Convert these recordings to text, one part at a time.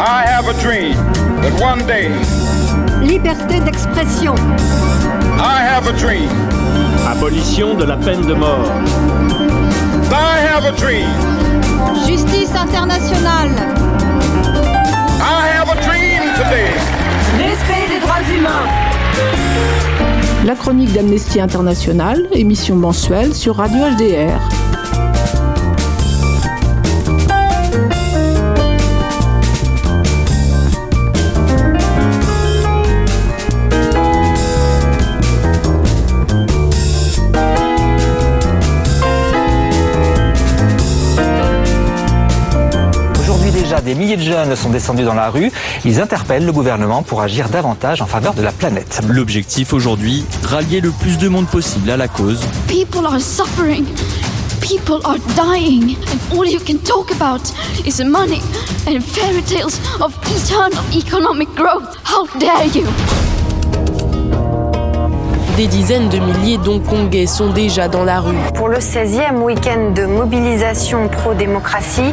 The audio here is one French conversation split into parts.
I have a dream that one day. Liberté d'expression. I have a dream. Abolition de la peine de mort. I have a dream. Justice internationale. I have a dream today. Respect des droits humains. La chronique d'Amnesty International, émission mensuelle sur Radio HDR. Des milliers de jeunes sont descendus dans la rue. Ils interpellent le gouvernement pour agir davantage en faveur de la planète. L'objectif aujourd'hui, rallier le plus de monde possible à la cause. People are suffering. People are dying. And all you can talk about is money and fairy tales of eternal economic growth. How dare you? Des dizaines de milliers d'Hongkongais sont déjà dans la rue. Pour le 16e week-end de mobilisation pro-démocratie,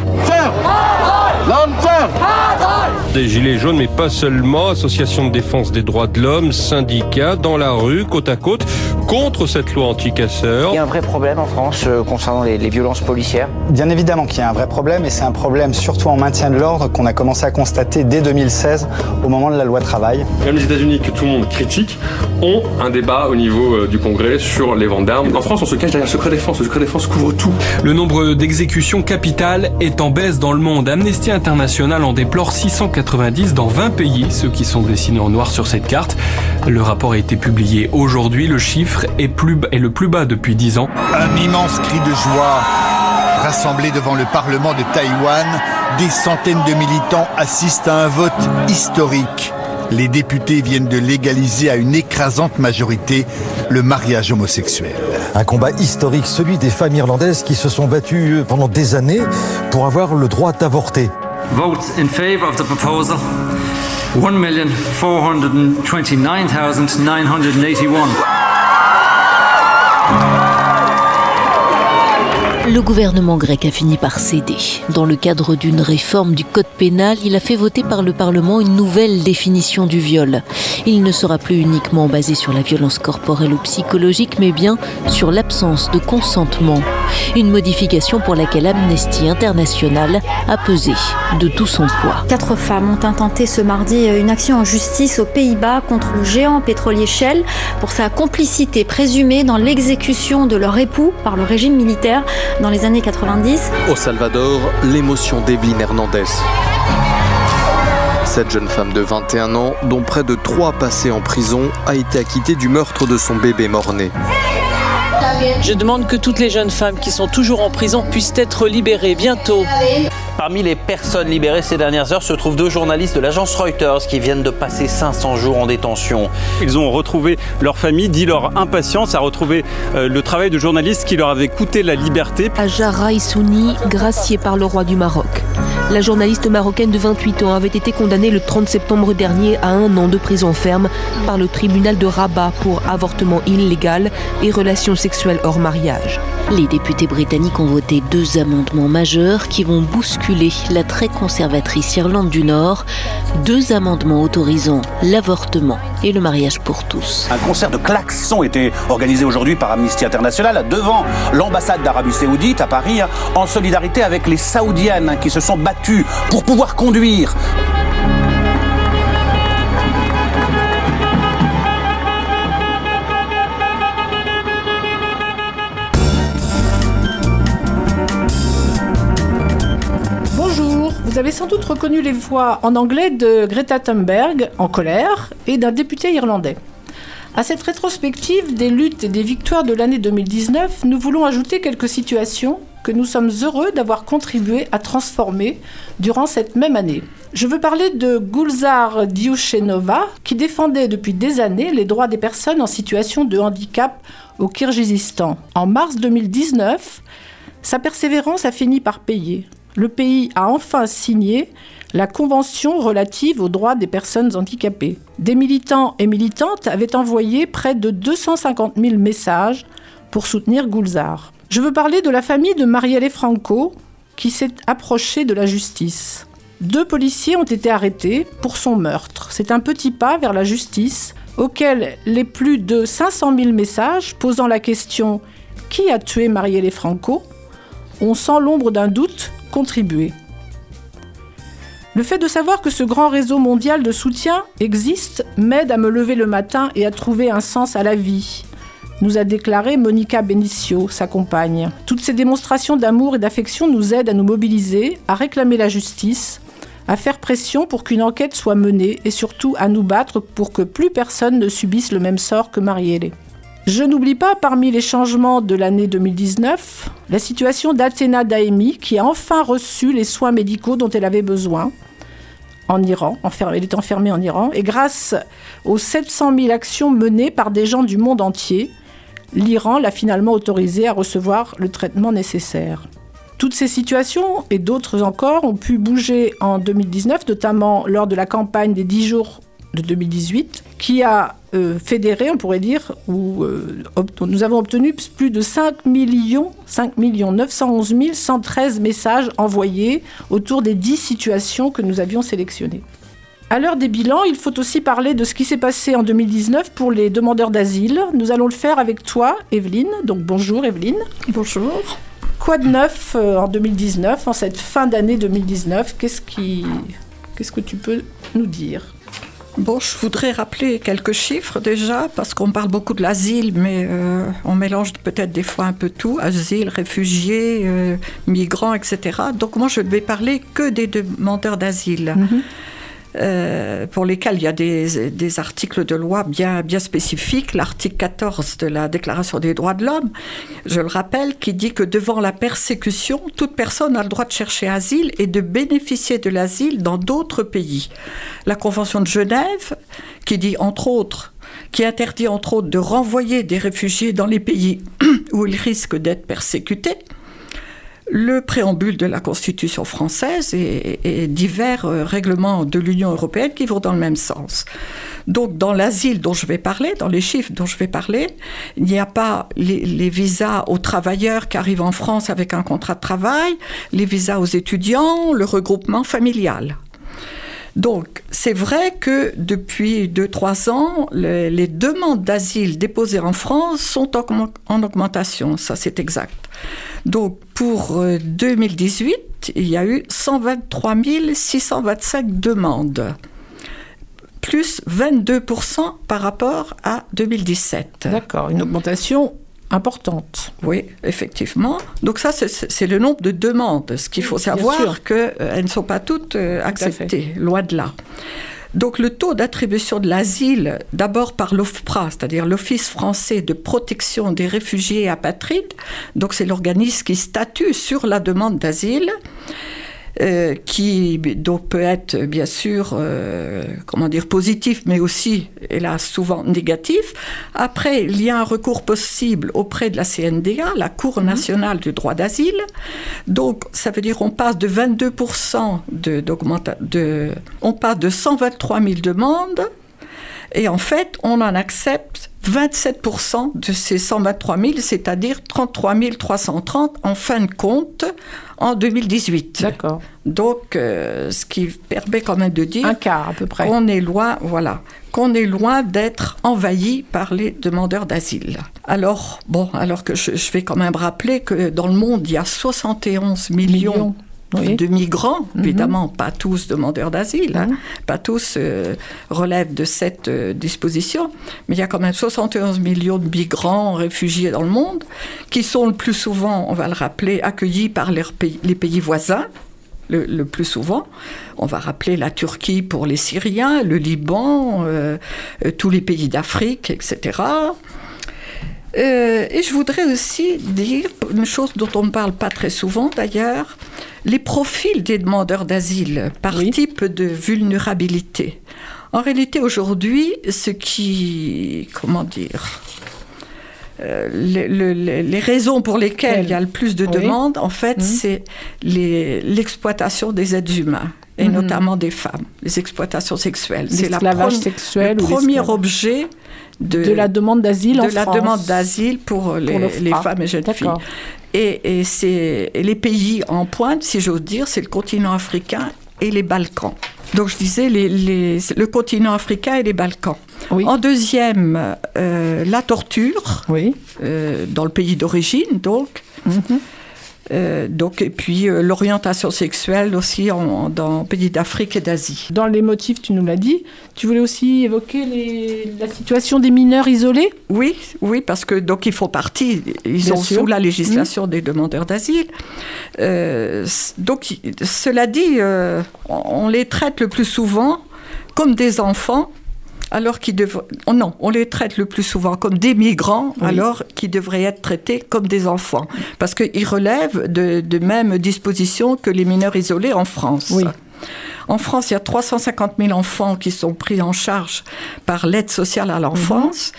Des gilets jaunes, mais pas seulement, associations de défense des droits de l'homme, syndicats, dans la rue, côte à côte, contre cette loi anti-casseurs. Il y a un vrai problème en France euh, concernant les, les violences policières. Bien évidemment qu'il y a un vrai problème et c'est un problème surtout en maintien de l'ordre qu'on a commencé à constater dès 2016 au moment de la loi travail. Même les États-Unis, que tout le monde critique, ont un débat au niveau euh, du Congrès sur les ventes d'armes. En France, on se cache derrière le secret défense. Le secret défense couvre tout. Le nombre d'exécutions capitales est en baisse dans le monde. Amnesty International en déplore 690 dans 20 pays, ceux qui sont dessinés en noir sur cette carte. Le rapport a été publié aujourd'hui. Le chiffre est, plus, est le plus bas depuis 10 ans. Un immense cri de joie. Rassemblés devant le Parlement de Taïwan, des centaines de militants assistent à un vote historique. Les députés viennent de légaliser à une écrasante majorité le mariage homosexuel. Un combat historique, celui des femmes irlandaises qui se sont battues pendant des années pour avoir le droit d'avorter. Votes in favour of the proposal 1,429,981. Le gouvernement grec a fini par céder. Dans le cadre d'une réforme du code pénal, il a fait voter par le Parlement une nouvelle définition du viol. Il ne sera plus uniquement basé sur la violence corporelle ou psychologique, mais bien sur l'absence de consentement. Une modification pour laquelle Amnesty International a pesé de tout son poids. quatre femmes ont intenté ce mardi une action en justice aux Pays-Bas contre le géant pétrolier Shell pour sa complicité présumée dans l'exécution de leur époux par le régime militaire les années 90. Au Salvador, l'émotion d'Evelyne Hernandez. Cette jeune femme de 21 ans, dont près de 3 passés en prison, a été acquittée du meurtre de son bébé mort-né. Je demande que toutes les jeunes femmes qui sont toujours en prison puissent être libérées bientôt. Parmi les personnes libérées ces dernières heures se trouvent deux journalistes de l'agence Reuters qui viennent de passer 500 jours en détention. Ils ont retrouvé leur famille, dit leur impatience à retrouver euh, le travail de journalistes qui leur avait coûté la liberté. Ajara Issouni, graciée par le roi du Maroc. La journaliste marocaine de 28 ans avait été condamnée le 30 septembre dernier à un an de prison ferme par le tribunal de Rabat pour avortement illégal et relations sexuelles hors mariage. Les députés britanniques ont voté deux amendements majeurs qui vont bousculer la très conservatrice Irlande du Nord. Deux amendements autorisant l'avortement et le mariage pour tous. Un concert de klaxons était organisé aujourd'hui par Amnesty International devant l'ambassade d'Arabie Saoudite à Paris en solidarité avec les Saoudiennes qui se sont battues pour pouvoir conduire. Sans doute reconnu les voix en anglais de Greta Thunberg en colère et d'un député irlandais. À cette rétrospective des luttes et des victoires de l'année 2019, nous voulons ajouter quelques situations que nous sommes heureux d'avoir contribué à transformer durant cette même année. Je veux parler de Gulzar Diouchenova, qui défendait depuis des années les droits des personnes en situation de handicap au Kirghizistan. En mars 2019, sa persévérance a fini par payer. Le pays a enfin signé la Convention relative aux droits des personnes handicapées. Des militants et militantes avaient envoyé près de 250 000 messages pour soutenir Gulzar. Je veux parler de la famille de Marielle Franco qui s'est approchée de la justice. Deux policiers ont été arrêtés pour son meurtre. C'est un petit pas vers la justice auquel les plus de 500 000 messages posant la question Qui a tué Marielle Franco? Ont sans l'ombre d'un doute contribué. Le fait de savoir que ce grand réseau mondial de soutien existe m'aide à me lever le matin et à trouver un sens à la vie, nous a déclaré Monica Benicio, sa compagne. Toutes ces démonstrations d'amour et d'affection nous aident à nous mobiliser, à réclamer la justice, à faire pression pour qu'une enquête soit menée et surtout à nous battre pour que plus personne ne subisse le même sort que Marielle. Je n'oublie pas, parmi les changements de l'année 2019, la situation d'Athéna Daemi, qui a enfin reçu les soins médicaux dont elle avait besoin en Iran. Elle est enfermée en Iran. Et grâce aux 700 000 actions menées par des gens du monde entier, l'Iran l'a finalement autorisée à recevoir le traitement nécessaire. Toutes ces situations et d'autres encore ont pu bouger en 2019, notamment lors de la campagne des 10 jours de 2018, qui a euh, fédéré, on pourrait dire, où euh, nous avons obtenu plus de 5 millions, 5 millions 911 113 messages envoyés autour des 10 situations que nous avions sélectionnées. À l'heure des bilans, il faut aussi parler de ce qui s'est passé en 2019 pour les demandeurs d'asile. Nous allons le faire avec toi, Evelyne. Donc bonjour, Evelyne. Bonjour. Quoi de neuf euh, en 2019, en cette fin d'année 2019 Qu'est-ce qui... Qu'est-ce que tu peux nous dire? Bon, je voudrais rappeler quelques chiffres déjà, parce qu'on parle beaucoup de l'asile, mais euh, on mélange peut-être des fois un peu tout, asile, réfugiés, euh, migrants, etc. Donc moi, je ne vais parler que des demandeurs d'asile. Mhm. Euh, pour lesquels il y a des, articles de loi bien, bien spécifiques. L'article 14 de la Déclaration des droits de l'homme, je le rappelle, qui dit que devant la persécution, toute personne a le droit de chercher asile et de bénéficier de l'asile dans d'autres pays. La Convention de Genève, qui dit entre autres qui interdit entre autres de renvoyer des réfugiés dans les pays où ils risquent d'être persécutés, le préambule de la Constitution française et, divers euh, règlements de l'Union européenne qui vont dans le même sens. Donc dans l'asile dont je vais parler, dans les chiffres dont je vais parler, il n'y a pas les, les, visas aux travailleurs qui arrivent en France avec un contrat de travail, les visas aux étudiants, le regroupement familial. Donc, c'est vrai que depuis 2-3 ans, les, demandes d'asile déposées en France sont en, augmentation, ça c'est exact. Donc, pour 2018, euh, il y a eu 123 625 demandes plus 22% par rapport à 2017. D'accord, une augmentation importante. Oui, effectivement. Donc ça, c'est le nombre de demandes. Ce qu'il faut savoir, qu'elles euh, ne sont pas toutes euh, acceptées, loin de là. Donc le taux d'attribution de l'asile, d'abord par l'OFPRA, c'est-à-dire l'Office français de protection des réfugiés apatrides, donc c'est l'organisme qui statue sur la demande d'asile, euh, qui donc peut être bien sûr euh, comment dire positif mais aussi hélas souvent négatif. Après il y a un recours possible auprès de la CNDA, la Cour mhm. nationale du droit d'asile. Donc ça veut dire on passe de 22 de, de on passe de 123 000 demandes et en fait on en accepte 27% de ces 123 000, c'est-à-dire 33 330 en fin de compte en 2018. D'accord. Donc, euh, ce qui permet quand même de dire un quart à peu près qu'on est loin, voilà, qu'on est loin d'être envahi par les demandeurs d'asile. Alors, bon, alors que je, vais quand même rappeler que dans le monde, il y a 71 millions de migrants, mhm. évidemment, pas tous demandeurs d'asile, hein. mhm. pas tous euh, relèvent de cette euh, disposition, mais il y a quand même 71 millions de migrants, réfugiés dans le monde, qui sont le plus souvent, on va le rappeler, accueillis par les pays, les pays voisins, le, plus souvent. On va rappeler la Turquie pour les Syriens, le Liban, euh, tous les pays d'Afrique, etc. et je voudrais aussi dire une chose dont on ne parle pas très souvent d'ailleurs, les profils des demandeurs d'asile par type de vulnérabilité. En réalité, aujourd'hui, ce qui, comment dire, euh, les, raisons pour lesquelles il y a le plus de demandes, en fait, mhm. c'est l'exploitation des êtres humains et mhm. notamment des femmes, les exploitations sexuelles. C'est la sexuel le premier objet de, la demande d'asile de la demande d'asile pour, les, les, femmes et jeunes filles. Et, c'est les pays en pointe, si j'ose dire, c'est le continent africain et les Balkans. Donc je disais les, les- le continent africain et les Balkans. En deuxième, euh, la torture, euh, dans le pays d'origine, donc. Euh, donc, et puis euh, l'orientation sexuelle aussi en, dans pays d'Afrique et d'Asie. Dans les motifs, tu nous l'as dit. Tu voulais aussi évoquer les- la situation des mineurs isolés? Oui, oui, parce que donc ils font partie, ils Bien sûr. sous la législation des demandeurs d'asile. Euh, donc, cela dit, on les traite le plus souvent comme des enfants. Alors qu'ils devraient... oh non, on les traite le plus souvent comme des migrants, Oui. alors qu'ils devraient être traités comme des enfants. Parce qu'ils relèvent de, de mêmes dispositions que les mineurs isolés en France. En France, il y a 350 000 enfants qui sont pris en charge par l'aide sociale à l'enfance.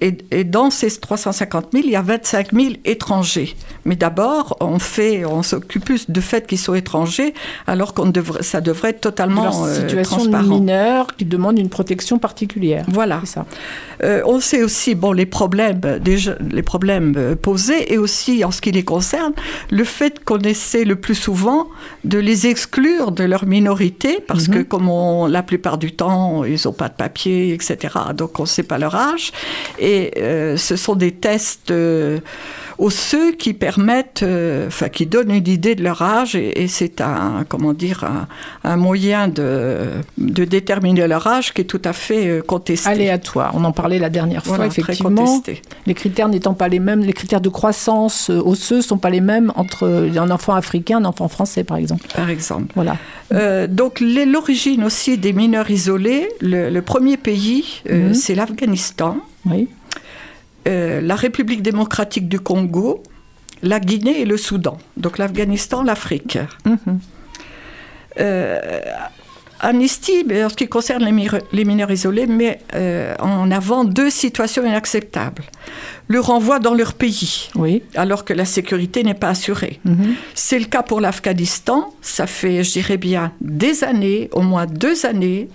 Et, et dans ces 350 000, il y a 25 000 étrangers. Mais d'abord, on fait, on s'occupe plus du fait qu'ils sont étrangers, alors qu'on devrait, ça devrait être totalement Leur euh, situation de transparent. mineurs qui demandent une protection particulière. Voilà. Ça. Euh, on sait aussi bon les problèmes déjà les problèmes euh, posés et aussi en ce qui les concerne le fait qu'on essaie le plus souvent de les exclure de leur minorité parce que comme on, la plupart du temps ils n'ont pas de papier etc donc on ne sait pas leur âge et euh, ce sont des tests euh, osseux qui permettent, euh, enfin qui donnent une idée de leur âge et, et c'est un, comment dire, un, un moyen de, de déterminer leur âge qui est tout à fait contesté. Aléatoire. On en parlait la dernière fois, Voilà, effectivement. Les critères n'étant pas les mêmes, les critères de croissance osseuse sont pas les mêmes entre un enfant africain et un enfant français, par exemple. Par exemple. Voilà. Euh, donc l'origine aussi des mineurs isolés, le, le premier pays, euh, Mhm. c'est l'Afghanistan, Euh, la République démocratique du Congo, la Guinée et le Soudan. Donc l'Afghanistan, l'Afrique. Euh, Amnesty, mais en ce qui concerne les, mineurs isolés, met euh, en avant deux situations inacceptables. Le renvoi dans leur pays, alors que la sécurité n'est pas assurée. C'est le cas pour l'Afghanistan. Ça fait, je dirais bien, des années, au moins deux années,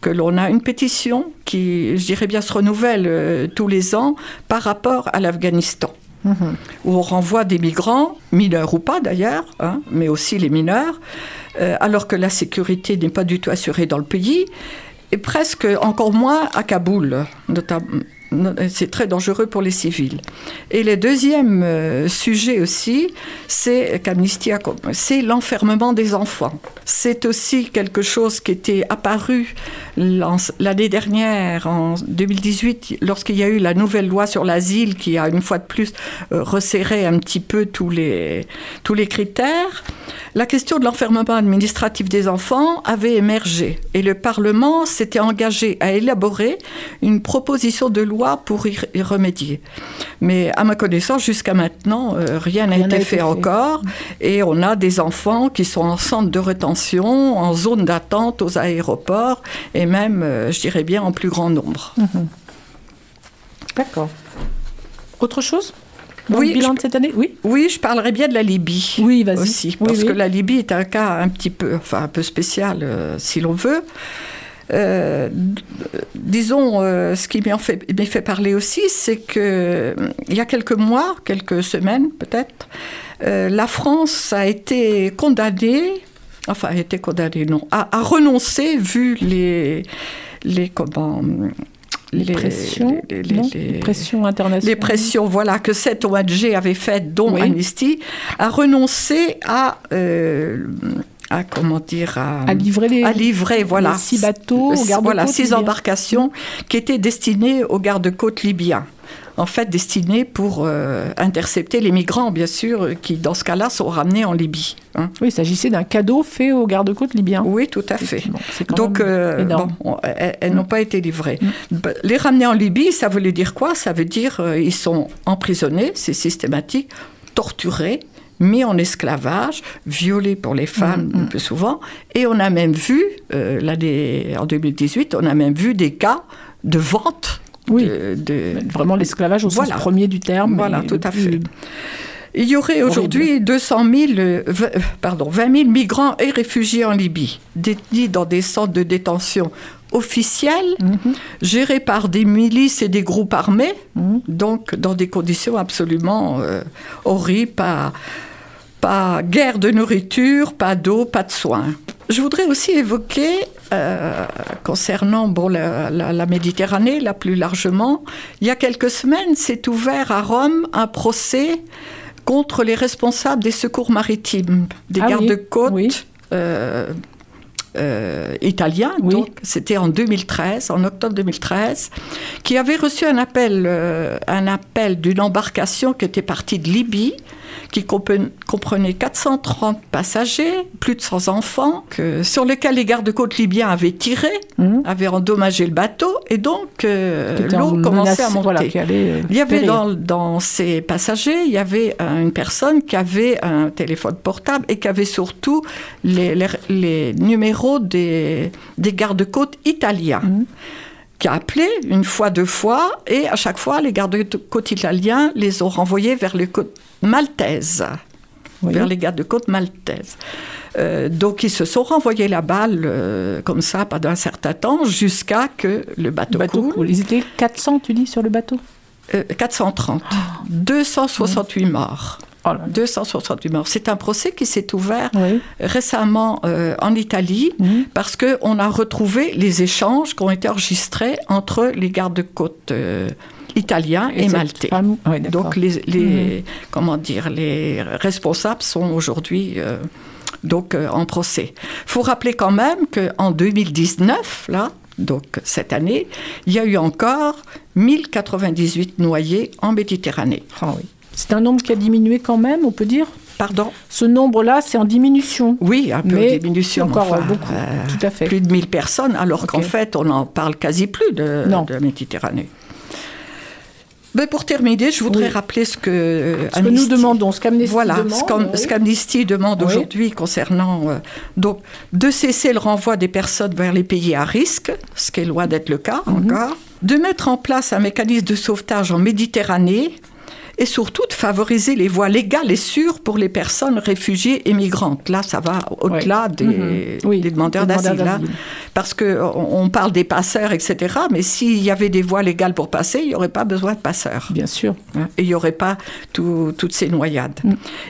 que l'on a une pétition qui, je dirais bien, se renouvelle euh, tous les ans par rapport à l'Afghanistan où on renvoie des migrants, mineurs ou pas d'ailleurs, hein, mais aussi les mineurs, euh, alors que la sécurité n'est pas du tout assurée dans le pays, et presque encore moins à Kaboul, notamment. No- C'est très dangereux pour les civils. Et le deuxième euh, sujet aussi, c'est l'enfermement des enfants. C'est aussi quelque chose qui était apparu l'an- l'année dernière, en 2018, lorsqu'il y a eu la nouvelle loi sur l'asile qui a une fois de plus euh, resserré un petit peu tous les, tous les critères. La question de l'enfermement administratif des enfants avait émergé et le Parlement s'était engagé à élaborer une proposition de loi pour y, y remédier. Mais à ma connaissance, jusqu'à maintenant, euh, rien n'a été fait, été fait. encore et on a des enfants qui sont en centre de rétention, en zone d'attente aux aéroports et même, euh, je dirais bien, en plus grand nombre. D'accord. Autre chose Dans Oui, le bilan je- de cette année? Oui. Oui, je parlerai bien de la Libye. Oui, vas-y. Aussi, Oui, parce oui. que la Libye est un cas un petit peu, enfin un peu spécial, euh, si l'on veut. Euh, disons, euh, ce qui m'en fait, parler aussi, c'est que euh, il y a quelques mois, quelques semaines peut-être, euh, la France a été condamnée, enfin a été condamnée, non, a, a renoncé vu les les comment Les pressions, Les pressions internationales. les pressions voilà, que cette ONG avait faites, dont Oui. Amnesty, a renoncé à, euh, à comment dire, à, À livrer les- à livrer, voilà, les six bateaux aux voilà, six embarcations qui étaient destinées aux gardes-côtes libyens. En fait, destinées pour euh, intercepter les migrants, bien sûr, qui dans ce cas-là sont ramenés en Libye. hein. Oui, il s'agissait d'un cadeau fait aux gardes-côtes libyens. Oui, tout à fait. Donc, euh, énorme. bon, on- elles, elles n'ont pas été livrées. Bah, Les ramener en Libye, ça voulait dire quoi? Ça veut dire euh, ils sont emprisonnés, c'est systématique, torturés, mis en esclavage, violés pour les femmes le plus souvent. Et on a même vu, euh, l'année en 2018, on a même vu des cas de vente. Oui, de, de- Vraiment l'esclavage au Voilà. sens premier du terme. Voilà, tout à fait. Il y aurait aujourd'hui 200 000, euh, euh, pardon, 20 000 migrants et réfugiés en Libye, détenus dans des centres de détention officiels, Mhm. gérés par des milices et des groupes armés, donc dans des conditions absolument euh, horribles, pas guerre de nourriture, pas d'eau, pas de soins. Je voudrais aussi évoquer, euh, concernant bon, la, la- la Méditerranée, là plus largement, il y a quelques semaines s'est ouvert à Rome un procès contre les responsables des secours maritimes, des Ah oui, gardes-côtes euh, euh, italiens. Donc, c'était en 2013, en octobre 2013, qui avaient reçu un appel, un appel d'une embarcation qui était partie de Libye, qui comprenait 430 passagers, plus de 100 enfants, que- sur lesquels les gardes-côtes libyens avaient tiré, avaient endommagé le bateau, et donc euh, l'eau commençait à monter. voilà, qui allait, euh, il y avait dans, dans ces passagers, il y avait euh, une personne qui avait un téléphone portable et qui avait surtout les, les- les numéros des, des gardes-côtes italiens. Mmh. Qui a appelé une fois, deux fois, et à chaque fois, les gardes-côtes italiens les ont renvoyés vers les côtes maltaises, vers les gardes-côtes maltaises. Euh, donc, ils se sont renvoyés la balle euh, comme ça pendant un certain temps, jusqu'à que le bateau, coule. Ils étaient 400, tu dis, sur le bateau? Euh, 430. 268 morts. 268 morts. C'est un procès qui s'est ouvert récemment euh, en Italie parce qu'on a retrouvé les échanges qui ont été enregistrés entre les gardes-côtes euh, italiens Et maltais. donc les, les- Mhm. comment dire les responsables sont aujourd'hui euh, donc en procès. faut rappeler quand même qu'en 2019 là donc cette année, il y a eu encore 1098 noyés en Méditerranée. Ah C'est un nombre qui a diminué quand même, on peut dire Pardon Ce nombre-là, c'est en diminution. Oui, un peu Mais de diminution. Encore enfin, beaucoup, euh, tout à fait. Plus de 1000 personnes, alors qu'en fait, on n'en parle quasi plus de, Non. de la Méditerranée. Mais pour terminer, je voudrais Oui. rappeler ce que, nous demandons, ce qu'Amnesty voilà, demande, ce oui. qu'Amnesty demande Oui. aujourd'hui concernant euh, donc de cesser le renvoi des personnes vers les pays à risque, ce qui est loin d'être le cas Mhm. encore, de mettre en place un mécanisme de sauvetage en Méditerranée et surtout de favoriser les voies légales et sûres pour les personnes réfugiées et migrantes. Là, ça va au-delà des, Mhm. des demandeurs d'asile. hein. Parce qu'on on parle des passeurs, etc. Mais s'il y avait des voies légales pour passer, il n'y aurait pas besoin de passeurs. Bien sûr. Hein, Et il n'y aurait pas tout- toutes ces noyades.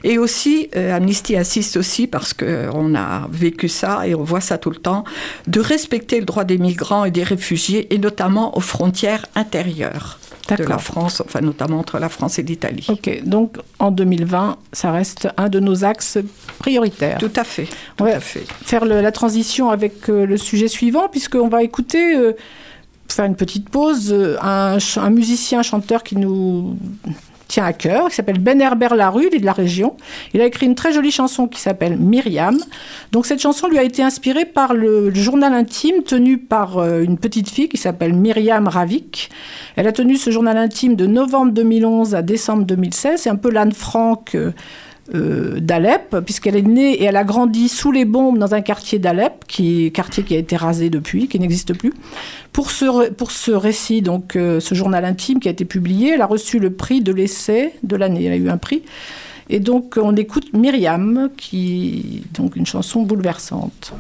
Et aussi, euh, Amnesty insiste aussi, parce qu'on a vécu ça et on voit ça tout le temps, de respecter le droit des migrants et des réfugiés, et notamment aux frontières intérieures de la. France, enfin notamment entre la France et l'Italie. Ok, donc en 2020, ça reste un de nos axes prioritaires. Tout à fait. On va faire le- la transition avec euh, le sujet suivant, puisqu'on va écouter, euh, faire une petite pause, euh, un, un musicien, chanteur qui nous tient à cœur, qui s'appelle Ben Herbert Larue, il est de la région. Il a écrit une très jolie chanson qui s'appelle Myriam. Donc cette chanson lui a été inspirée par le, journal intime tenu par euh, une petite fille qui s'appelle Myriam Ravik. Elle a tenu ce journal intime de novembre 2011 à décembre 2016. C'est un peu l'Anne Frank euh, euh, d'Alep, puisqu'elle est née et elle a grandi sous les bombes dans un quartier d'Alep, qui quartier qui a été rasé depuis, qui n'existe plus. Pour ce, pour ce récit, donc euh, ce journal intime qui a été publié, elle a reçu le prix de l'essai de l'année. Elle a eu un prix. Et donc on écoute Myriam, qui donc une chanson bouleversante.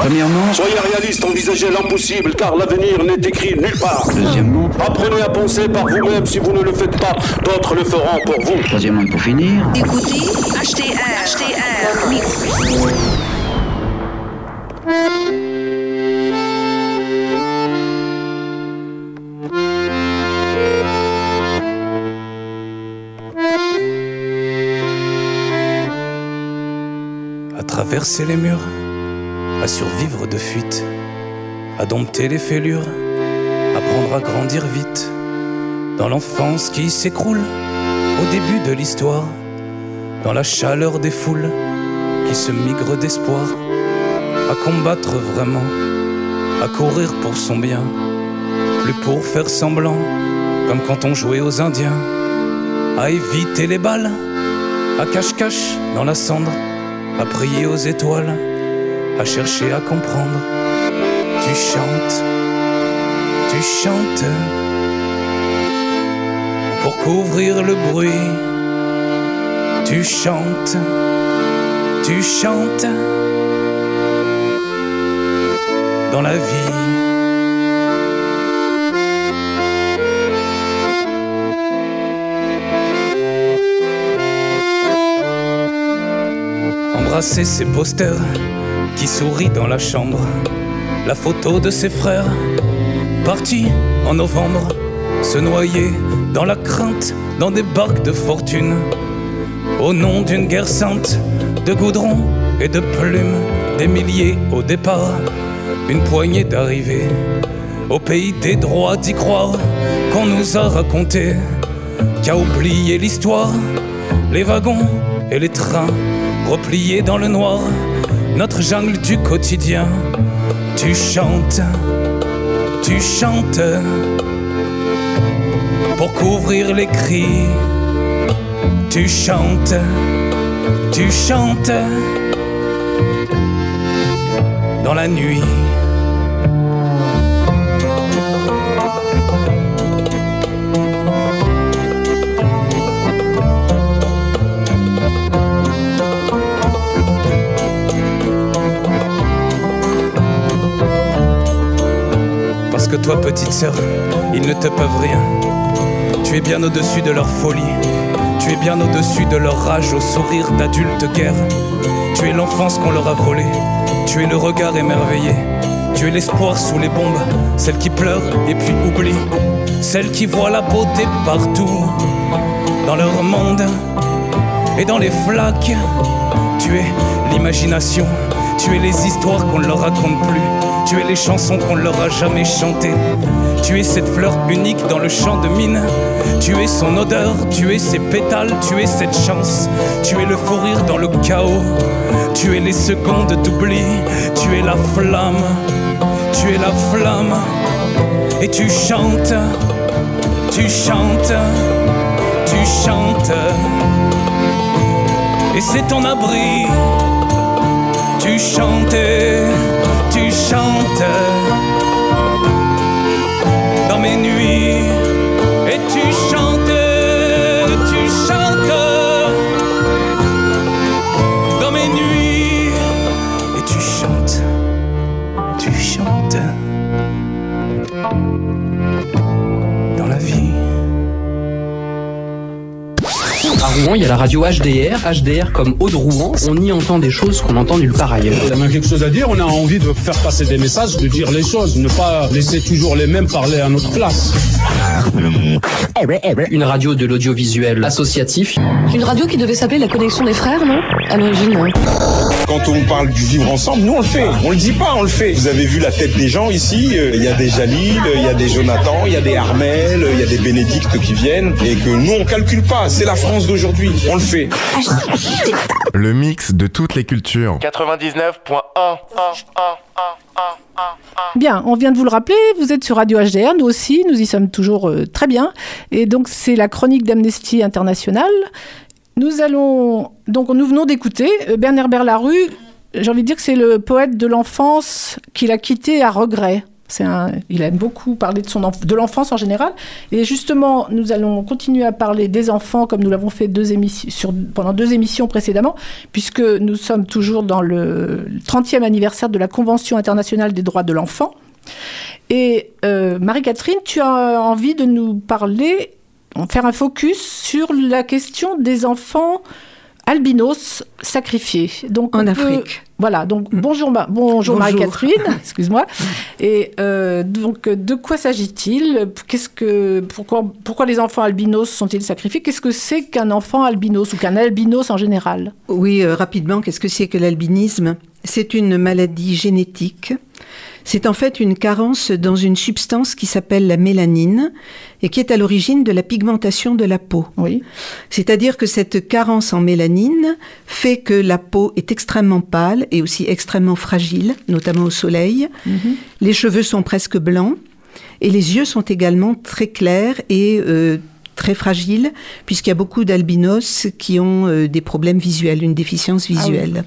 Premièrement, soyez réaliste, envisagez l'impossible, car l'avenir n'est écrit nulle part. Deuxièmement, Apprenez à penser par vous-même, si vous ne le faites pas, d'autres le feront pour vous. troisièmement, pour finir, Écoutez HTR, HTR Mix. à traverser les murs, à survivre de fuite, à dompter les fêlures, apprendre à grandir vite, dans l'enfance qui s'écroule au début de l'histoire, dans la chaleur des foules qui se migrent d'espoir, à combattre vraiment, à courir pour son bien, plus pour faire semblant, comme quand on jouait aux Indiens, à éviter les balles, à cache-cache dans la cendre, à prier aux étoiles, à chercher à comprendre. Tu chantes, tu chantes, pour couvrir le bruit. Tu chantes, tu chantes, dans la vie. Embrasser ses posters qui sourient dans la chambre. La photo de ses frères, partis en novembre, se noyer dans la crainte, dans des barques de fortune. Au nom d'une guerre sainte, de goudron et de plumes, des milliers au départ, une poignée d'arrivées. Au pays des droits d'y croire, qu'on nous a raconté, qu'a oublié l'histoire, les wagons et les trains, repliés dans le noir, notre jungle du quotidien. Tu chantes, tu chantes, pour couvrir les cris. Tu chantes, tu chantes, dans la nuit. Toi, petite sœur, ils ne te peuvent rien. Tu es bien au-dessus de leur folie. Tu es bien au-dessus de leur rage au sourire d'adulte guerre. Tu es l'enfance qu'on leur a volée. Tu es le regard émerveillé. Tu es l'espoir sous les bombes. Celle qui pleure et puis oublie. Celle qui voit la beauté partout. Dans leur monde et dans les flaques. Tu es l'imagination. Tu es les histoires qu'on ne leur raconte plus. Tu es les chansons qu'on leur a jamais chantées. Tu es cette fleur unique dans le champ de mine. Tu es son odeur, tu es ses pétales, tu es cette chance. Tu es le fou rire dans le chaos. Tu es les secondes d'oubli. Tu es la flamme. Tu es la flamme. Et tu chantes. Tu chantes. Tu chantes. Et c'est ton abri. Tu chantais, tu chantes. Dans mes nuits et tu chantes, Rouen, il y a la radio HDR, HDR comme Eau de Rouen. On y entend des choses qu'on entend nulle part ailleurs. On a quelque chose à dire, on a envie de faire passer des messages, de dire les choses, ne pas laisser toujours les mêmes parler à notre place. Une radio de l'audiovisuel associatif. Une radio qui devait s'appeler la connexion des frères, non? À l'origine, non. Quand on parle du vivre ensemble, nous on le fait. On le dit pas, on le fait. Vous avez vu la tête des gens ici. euh, Il y a des Jalil, il y a des Jonathan, il y a des Armel, il y a des Bénédictes qui viennent. Et que nous on calcule pas. C'est la France d'aujourd'hui. On le fait. Le mix de toutes les cultures. 99.1 Bien, on vient de vous le rappeler, vous êtes sur Radio HDR, nous aussi, nous y sommes toujours euh, très bien. Et donc, c'est la chronique d'Amnesty International. Nous allons. Donc, nous venons d'écouter euh, Bernard Berlarue. J'ai envie de dire que c'est le poète de l'enfance qu'il a quitté à regret. Un, il aime beaucoup parler de, son de l'enfance en général. Et justement, nous allons continuer à parler des enfants comme nous l'avons fait pendant deux émissions précédemment, puisque nous sommes toujours dans le 30e anniversaire de la Convention internationale des droits de l'enfant. Et euh, Marie-Catherine, tu as envie de nous parler, faire un focus sur la question des enfants albinos sacrifiés. Donc, En peut- Afrique. Voilà, donc bonjour, Ma- bonjour, Bonjour. Marie-Catherine, excuse-moi. Et euh, donc, de quoi s'agit-il? Qu'est-ce que, pourquoi, pourquoi les enfants albinos sont-ils sacrifiés? Qu'est-ce que c'est qu'un enfant albinos ou qu'un albinos en général? Oui, euh, rapidement, qu'est-ce que c'est que l'albinisme? C'est une maladie génétique. C'est en fait une carence dans une substance qui s'appelle la mélanine et qui est à l'origine de la pigmentation de la peau. Oui. C'est-à-dire que cette carence en mélanine fait que la peau est extrêmement pâle et aussi extrêmement fragile, notamment au soleil. Les cheveux sont presque blancs et les yeux sont également très clairs et euh, très fragiles, puisqu'il y a beaucoup d'albinos qui ont euh, des problèmes visuels, une déficience Ah oui.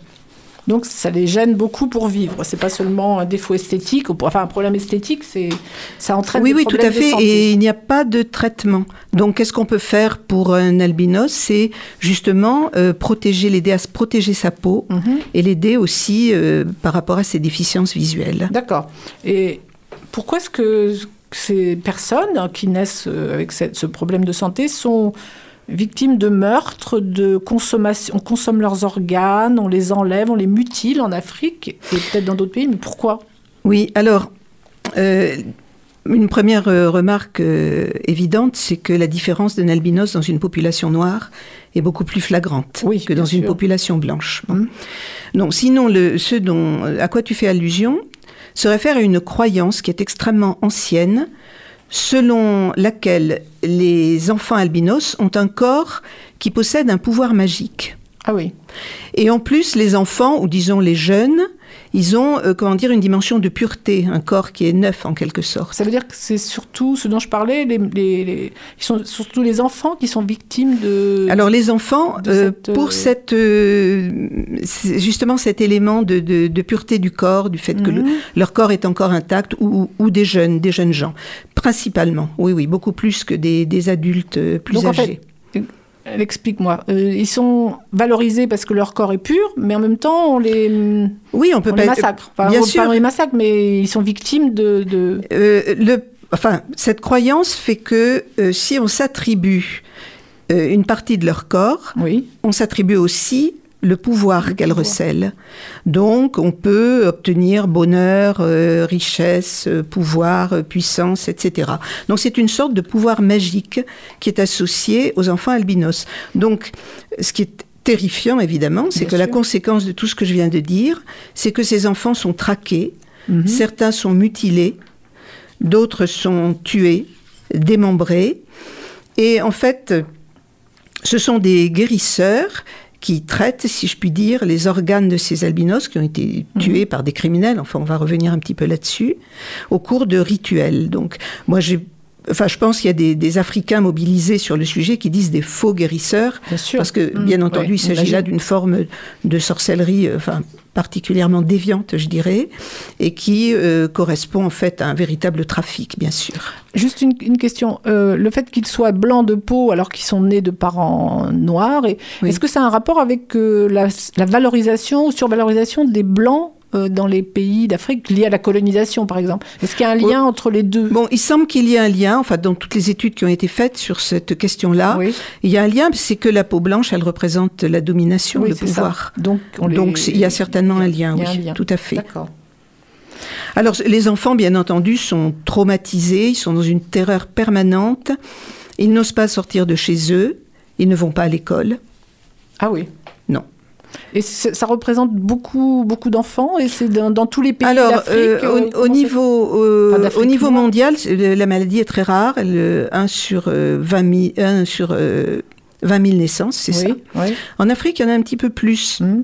Donc, ça les gêne beaucoup pour vivre. C'est pas seulement un défaut esthétique, enfin un problème esthétique, c'est ça entraîne Oui, des oui, tout problèmes à de fait. santé. Et il n'y a pas de traitement. Donc, qu'est-ce qu'on peut faire pour un albinos? C'est justement euh, protéger, l'aider à se protéger sa peau Mhm. et l'aider aussi euh, par rapport à ses déficiences visuelles. D'accord. Et pourquoi est-ce que ces personnes qui naissent euh, avec ce problème de santé sont victimes de meurtres, de consommation. On consomme leurs organes, on les enlève, on les mutile en Afrique et peut-être dans d'autres pays. Mais pourquoi? Oui, alors, euh, une première euh, remarque euh, évidente, c'est que la différence d'un albinos dans une population noire est beaucoup plus flagrante que dans une population blanche. Non, sinon, le, ce dont, à quoi tu fais allusion se réfère à une croyance qui est extrêmement ancienne, selon laquelle les enfants albinos ont un corps qui possède un pouvoir magique. Ah oui. Et en plus, les enfants, ou disons les jeunes, ils ont, euh, comment dire, une dimension de pureté, un corps qui est neuf en quelque sorte. Ça veut dire que c'est surtout ce dont je parlais, les, les- les- ils sont surtout les enfants qui sont victimes de. Alors les enfants, euh, cette, pour euh, cette, justement cet élément de, de- de pureté du corps, du fait que le- Mhm. leur corps est encore intact, ou, ou des jeunes, des jeunes gens, principalement. Oui, oui, beaucoup plus que des, des adultes plus Donc, en âgés. fait, Explique-moi. Euh, ils sont valorisés parce que leur corps est pur, mais en même temps, on les, oui, on peut pas- massacre. Enfin, bien on- sûr. Pas on les massacre, mais ils sont victimes de. de- Euh, le, enfin, cette croyance fait que euh, si on s'attribue euh, une partie de leur corps, on s'attribue aussi le pouvoir qu'elle recèle. Donc, on peut obtenir bonheur, euh, richesse, euh, pouvoir, euh, puissance, etc. Donc, c'est une sorte de pouvoir magique qui est associé aux enfants albinos. Donc, ce qui est terrifiant, évidemment, c'est que la conséquence de tout ce que je viens de dire, c'est que ces enfants sont traqués, Mhm. certains sont mutilés, d'autres sont tués, démembrés. Et en fait, ce sont des guérisseurs qui traitent, si je puis dire, les organes de ces albinos qui ont été tués par des criminels, enfin on va revenir un petit peu là-dessus, au cours de rituels. Donc moi j'ai... Enfin, je pense qu'il y a des, des Africains mobilisés sur le sujet qui disent des faux guérisseurs, parce que Mm. bien entendu, Ouais, il s'agit là d'une forme de sorcellerie, euh, enfin particulièrement déviante, je dirais, et qui euh, correspond en fait à un véritable trafic, bien sûr. Juste une, une question. Euh, le fait qu'ils soient blancs de peau alors qu'ils sont nés de parents noirs, est-ce que ça a un rapport avec euh, la, la valorisation ou survalorisation des blancs euh, dans les pays d'Afrique liés à la colonisation, par exemple Est-ce qu'il y a un lien entre les deux? Bon, il semble qu'il y ait un lien, enfin dans toutes les études qui ont été faites sur cette question-là, il y a un lien, c'est que la peau blanche, elle représente la domination, Oui, le ça. pouvoir. Donc, on il y a certainement un lien, il y a oui, un lien. tout à fait. D'accord. Alors, les enfants, bien entendu, sont traumatisés, ils sont dans une terreur permanente, ils n'osent pas sortir de chez eux, ils ne vont pas à l'école. Ah oui. Et ça représente beaucoup, beaucoup d'enfants et c'est dans, dans tous les pays Alors, euh, euh, au, au niveau, euh, Enfin, au niveau mondial, la maladie est très rare. Elle, 1 sur euh, 20 000, 1 sur euh, 20 000 naissances, c'est Oui, ça? oui. En Afrique, il y en a un petit peu plus. Hmm.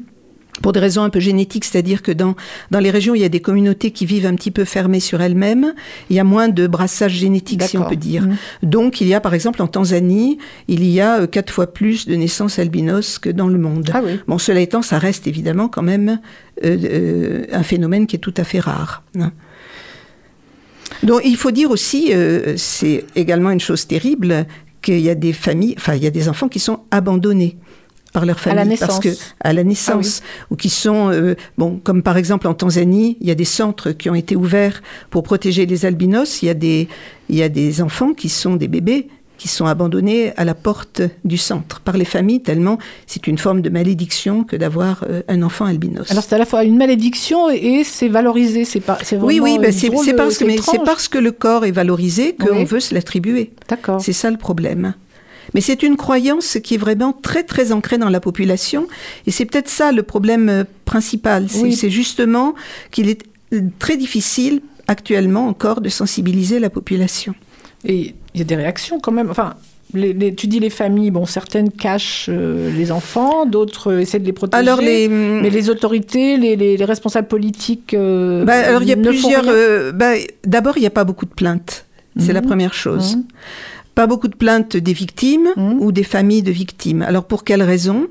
Pour des raisons un peu génétiques, c'est-à-dire que dans, dans les régions il y a des communautés qui vivent un petit peu fermées sur elles-mêmes, il y a moins de brassage génétique, si on peut dire. Mhm. Donc, il y a, par exemple, en Tanzanie, il y a euh, quatre fois plus de naissances albinos que dans le monde. Ah oui. Bon, cela étant, ça reste évidemment quand même euh, euh, un phénomène qui est tout à fait rare. hein. Donc, il faut dire aussi, euh, c'est également une chose terrible, qu'il y a des familles, enfin, il y a des enfants qui sont abandonnés par leur À la famille parce que naissance. à la naissance ou qui sont euh, bon comme par exemple en Tanzanie il y a des centres qui ont été ouverts pour protéger les albinos il y a des il y a des enfants qui sont des bébés qui sont abandonnés à la porte du centre par les familles tellement c'est une forme de malédiction que d'avoir euh, un enfant albinos. Alors c'est à la fois une malédiction et, et c'est valorisé. C'est pas. oui, oui, ben c'est parce, parce que le corps est valorisé qu'on Oui. veut se l'attribuer. D'accord. C'est ça le problème. Mais c'est une croyance qui est vraiment très très ancrée dans la population et c'est peut-être ça le problème euh, principal. C'est Oui. justement qu'il est euh, très difficile actuellement encore de sensibiliser la population. Et il y a des réactions quand même. Enfin, les, les- tu dis les familles, bon, certaines cachent euh, les enfants, d'autres euh, essaient de les protéger. Alors, les- mais les autorités, les, les- les responsables politiques. euh, Bah, alors il y a plusieurs. bah, D'abord, il n'y a pas beaucoup de plaintes. C'est la Mhm. première chose. Mhm. Pas beaucoup de plaintes des victimes ou des familles de victimes. Alors pour quelle raison?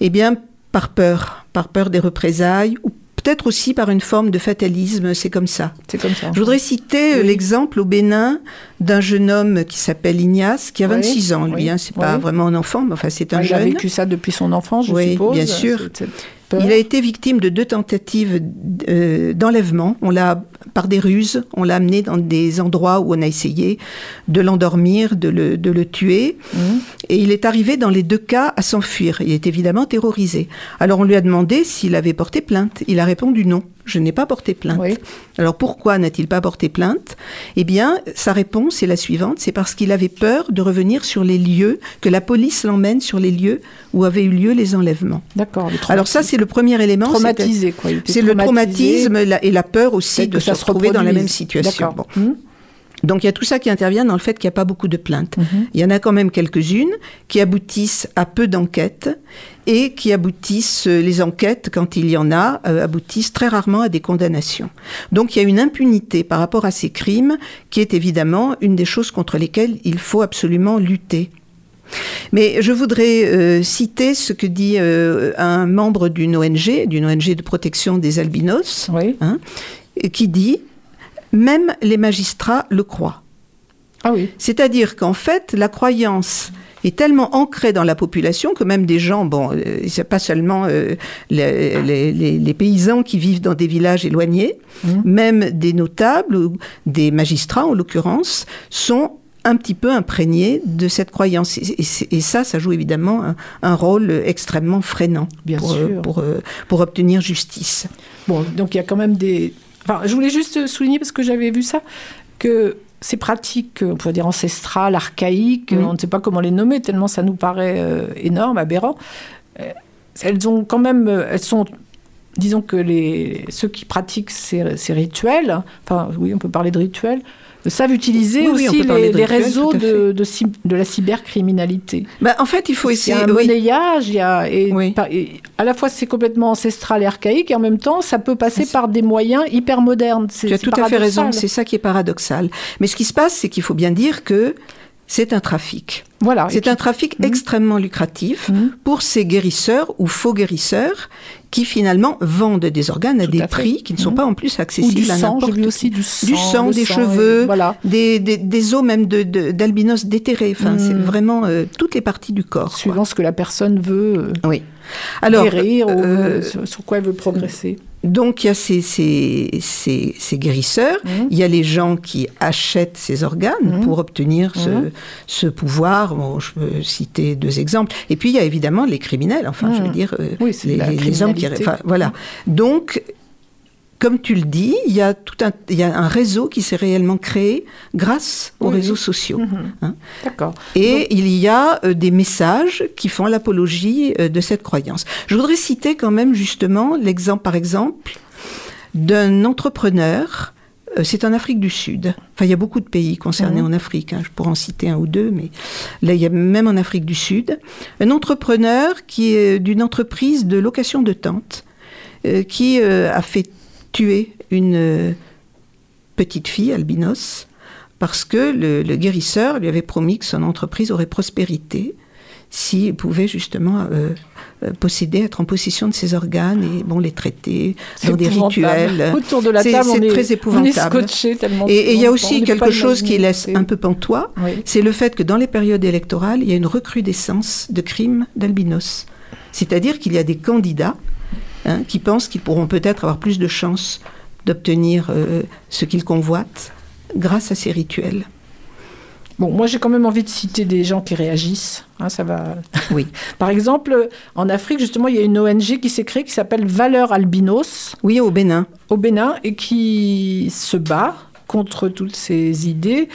Eh bien, par peur, par peur des représailles ou peut-être aussi par une forme de fatalisme. C'est comme ça. C'est comme ça. Je voudrais citer euh, l'exemple au Bénin d'un jeune homme qui s'appelle Ignace, qui a Oui, 26 ans. Lui, oui, hein, c'est pas oui. vraiment un enfant, mais enfin c'est un il a jeune. vécu ça depuis son enfance, je Oui, suppose. bien sûr. Il a été victime de deux tentatives euh, d'enlèvement. On l'a par des ruses. On l'a amené dans des endroits où on a essayé de l'endormir, de le, de le tuer. Et il est arrivé dans les deux cas à s'enfuir. Il est évidemment terrorisé. Alors on lui a demandé s'il avait porté plainte. Il a répondu non. Je n'ai pas porté plainte. Alors pourquoi n'a-t-il pas porté plainte? Eh bien, sa réponse est la suivante, c'est parce qu'il avait peur de revenir sur les lieux, que la police l'emmène sur les lieux où avaient eu lieu les enlèvements. D'accord. Alors ça, c'est le premier élément. Traumatisé, c'est- quoi. C'est le traumatisme la- et la peur aussi de se retrouver dans la même situation. Donc il y a tout ça qui intervient dans le fait qu'il n'y a pas beaucoup de plaintes. Mhm. Il y en a quand même quelques-unes qui aboutissent à peu d'enquêtes et qui aboutissent, euh, les enquêtes, quand il y en a, euh, aboutissent très rarement à des condamnations. Donc il y a une impunité par rapport à ces crimes qui est évidemment une des choses contre lesquelles il faut absolument lutter. Mais je voudrais euh, citer ce que dit euh, un membre d'une ONG, d'une ONG de protection des albinos, hein, qui dit même les magistrats le croient. C'est-à-dire qu'en fait, la croyance est tellement ancrée dans la population que même des gens, bon, euh, pas seulement euh, les, les- les- les paysans qui vivent dans des villages éloignés, même des notables ou des magistrats en l'occurrence, sont un petit peu imprégnés de cette croyance. Et, et- et ça, ça joue évidemment un, un rôle extrêmement freinant Bien pour, sûr. pour, euh, pour obtenir justice. Bon, donc il y a quand même des. Enfin, je voulais juste souligner, parce que j'avais vu ça, que ces pratiques, on pourrait dire ancestrales, archaïques, Oui. on ne sait pas comment les nommer, tellement ça nous paraît euh, énorme, aberrant, euh, elles ont quand même. euh, Elles sont. Disons que les, ceux qui pratiquent ces, ces rituels, enfin oui, on peut parler de rituels, savent utiliser Oui, oui, aussi parler les, réseaux de, de, la cybercriminalité. Bah, en fait, il faut Il y essayer. a un oui. monnayage, il y a, et, par- et à la fois c'est complètement ancestral et archaïque, et en même temps ça peut passer par des moyens hyper modernes. Tu as tout à fait raison, c'est ça qui est paradoxal. Mais ce qui se passe, c'est qu'il faut bien dire que c'est un trafic. Voilà. C'est un trafic Mmh. extrêmement lucratif pour ces guérisseurs ou faux guérisseurs qui finalement vendent des organes à des à prix qui ne sont Mmh. pas en plus accessibles Ou du à sang, n'importe qui. aussi du sang, sang, le des sang, cheveux, voilà. des, des, des os même de- de- d'albinos déterrés. Enfin, Mmh. c'est vraiment euh, toutes les parties du corps. Suivant ce que la personne veut euh, Oui. Alors, guérir ou euh, veut- sur, sur quoi elle veut progresser. Donc il y a ces, ces, ces, ces guérisseurs, Mmh. il y a les gens qui achètent ces organes pour obtenir ce, ce pouvoir. Bon, je peux citer deux exemples. Et puis il y a évidemment les criminels, enfin je veux dire Oui, les- les hommes qui... Enfin, voilà. Donc, comme tu le dis, il y a tout un, il y a un réseau qui s'est réellement créé grâce aux Oui, réseaux sociaux. Mhm. hein. D'accord. Et il y a euh, des messages qui font l'apologie euh, de cette croyance. Je voudrais citer quand même justement l'exemple, par exemple, d'un entrepreneur. Euh, C'est en Afrique du Sud. Enfin, il y a beaucoup de pays concernés Mhm. en Afrique. hein. Je pourrais en citer un ou deux, mais là, il y a même en Afrique du Sud un entrepreneur qui est d'une entreprise de location de tentes euh, qui euh, a fait tuer une euh, petite fille albinos parce que le, le guérisseur lui avait promis que son entreprise aurait prospérité s'il pouvait justement euh, euh, posséder, être en possession de ses organes et bon les traiter dans des rituels. Autour de la table, c'est est- très on est épouvantable. scotché tellement Et il y a aussi quelque chose qui laisse un peu pantois, Oui. c'est le fait que dans les périodes électorales, il y a une recrudescence de crimes d'albinos. C'est-à-dire qu'il y a des candidats hein, qui pensent qu'ils pourront peut-être avoir plus de chances d'obtenir euh, ce qu'ils convoitent grâce à ces rituels. Bon, moi j'ai quand même envie de citer des gens qui réagissent. hein, ça va. Oui. Par exemple, en Afrique, justement, il y a une ONG qui s'est créée qui s'appelle Valeur Albinos. Oui, au Bénin. Au Bénin, et qui se bat contre toutes ces idées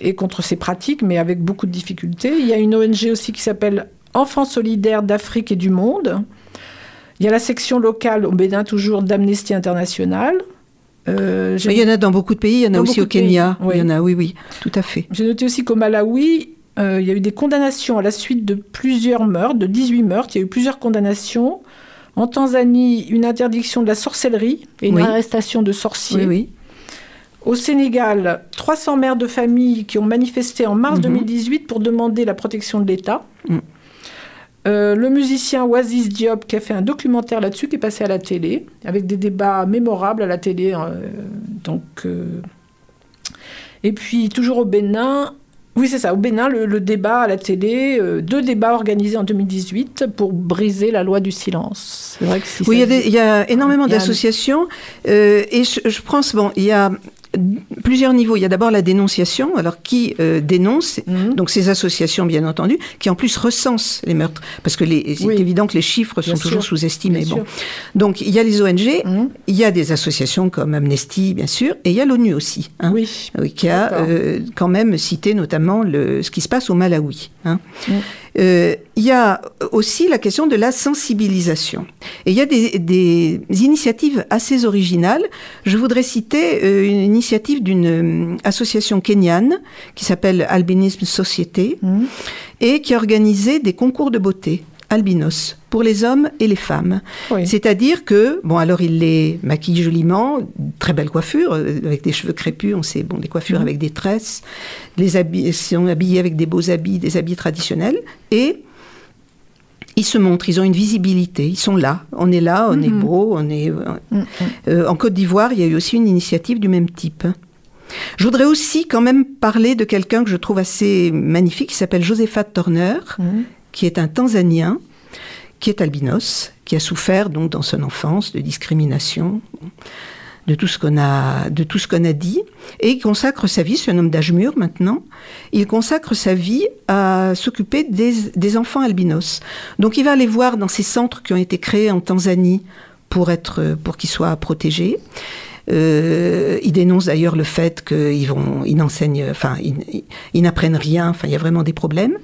et contre ces pratiques, mais avec beaucoup de difficultés. Il y a une ONG aussi qui s'appelle Enfants solidaires d'Afrique et du monde. Il y a la section locale au Bénin, toujours d'Amnesty International. Euh, Mais il y en a dans beaucoup de pays, il y en a aussi au pays, Kenya. oui. Il y en a, oui, oui, tout à fait. J'ai noté aussi qu'au Malawi, euh, il y a eu des condamnations à la suite de plusieurs meurtres, de 18 meurtres. Il y a eu plusieurs condamnations. En Tanzanie, une interdiction de la sorcellerie et une Oui. arrestation de sorciers. Oui, oui. Au Sénégal, 300 mères de famille qui ont manifesté en mars Mhm. 2018 pour demander la protection de l'État. Mm. Euh, le musicien Oasis Diop qui a fait un documentaire là-dessus qui est passé à la télé avec des débats mémorables à la télé. euh, donc, euh, Et puis toujours au Bénin, Oui, c'est ça. Au Bénin, le, le débat à la télé, deux débats organisés en 2018 pour briser la loi du silence. C'est vrai que si Oui, il y, a y énormément un- d'associations. et je, je pense, bon, il y a plusieurs niveaux. Il y a d'abord la dénonciation. Alors, qui euh, dénonce? Mhm. Donc, ces associations, bien entendu, qui en plus recensent les meurtres. Parce que les- c'est Oui. évident que les chiffres Bien sont sûr. toujours sous-estimés. Bon. Donc, il y a les ONG, Mhm. il y a des associations comme Amnesty, bien sûr, et il y a l'ONU aussi. hein, Oui. qui a euh, quand même cité notamment le, ce qui se passe au Malawi. hein. Mm. Euh, Il y a aussi la question de la sensibilisation. Et il y a des, des initiatives assez originales. Je voudrais citer euh, une initiative d'une euh, association kenyane qui s'appelle Albinisme Société Mhm. et qui a organisé des concours de beauté albinos pour les hommes et les femmes. Oui. C'est-à-dire que, bon, alors ils les maquillent joliment, très belle coiffure, euh, avec des cheveux crépus, on sait, bon, des coiffures Mhm. avec des tresses, les habits, ils sont habillés avec des beaux habits, des habits traditionnels, et ils se montrent, ils ont une visibilité, ils sont là, on est là, on est Mhm. beau, on est... euh, Mhm. euh, en Côte d'Ivoire, il y a eu aussi une initiative du même type. Je voudrais aussi quand même parler de quelqu'un que je trouve assez magnifique, qui s'appelle Josephat Turner, Mhm. Qui est un Tanzanien, qui est albinos, qui a souffert donc dans son enfance de discrimination, de tout ce qu'on a, dit, et il consacre sa vie, c'est un homme d'âge mûr maintenant, il consacre sa vie à s'occuper des, enfants albinos. Donc il va aller voir dans ces centres qui ont été créés en Tanzanie pour être, pour qu'ils soient protégés. Euh, il dénonce d'ailleurs le fait qu'ils vont, ils enfin, n'apprennent rien. Il y a vraiment des problèmes.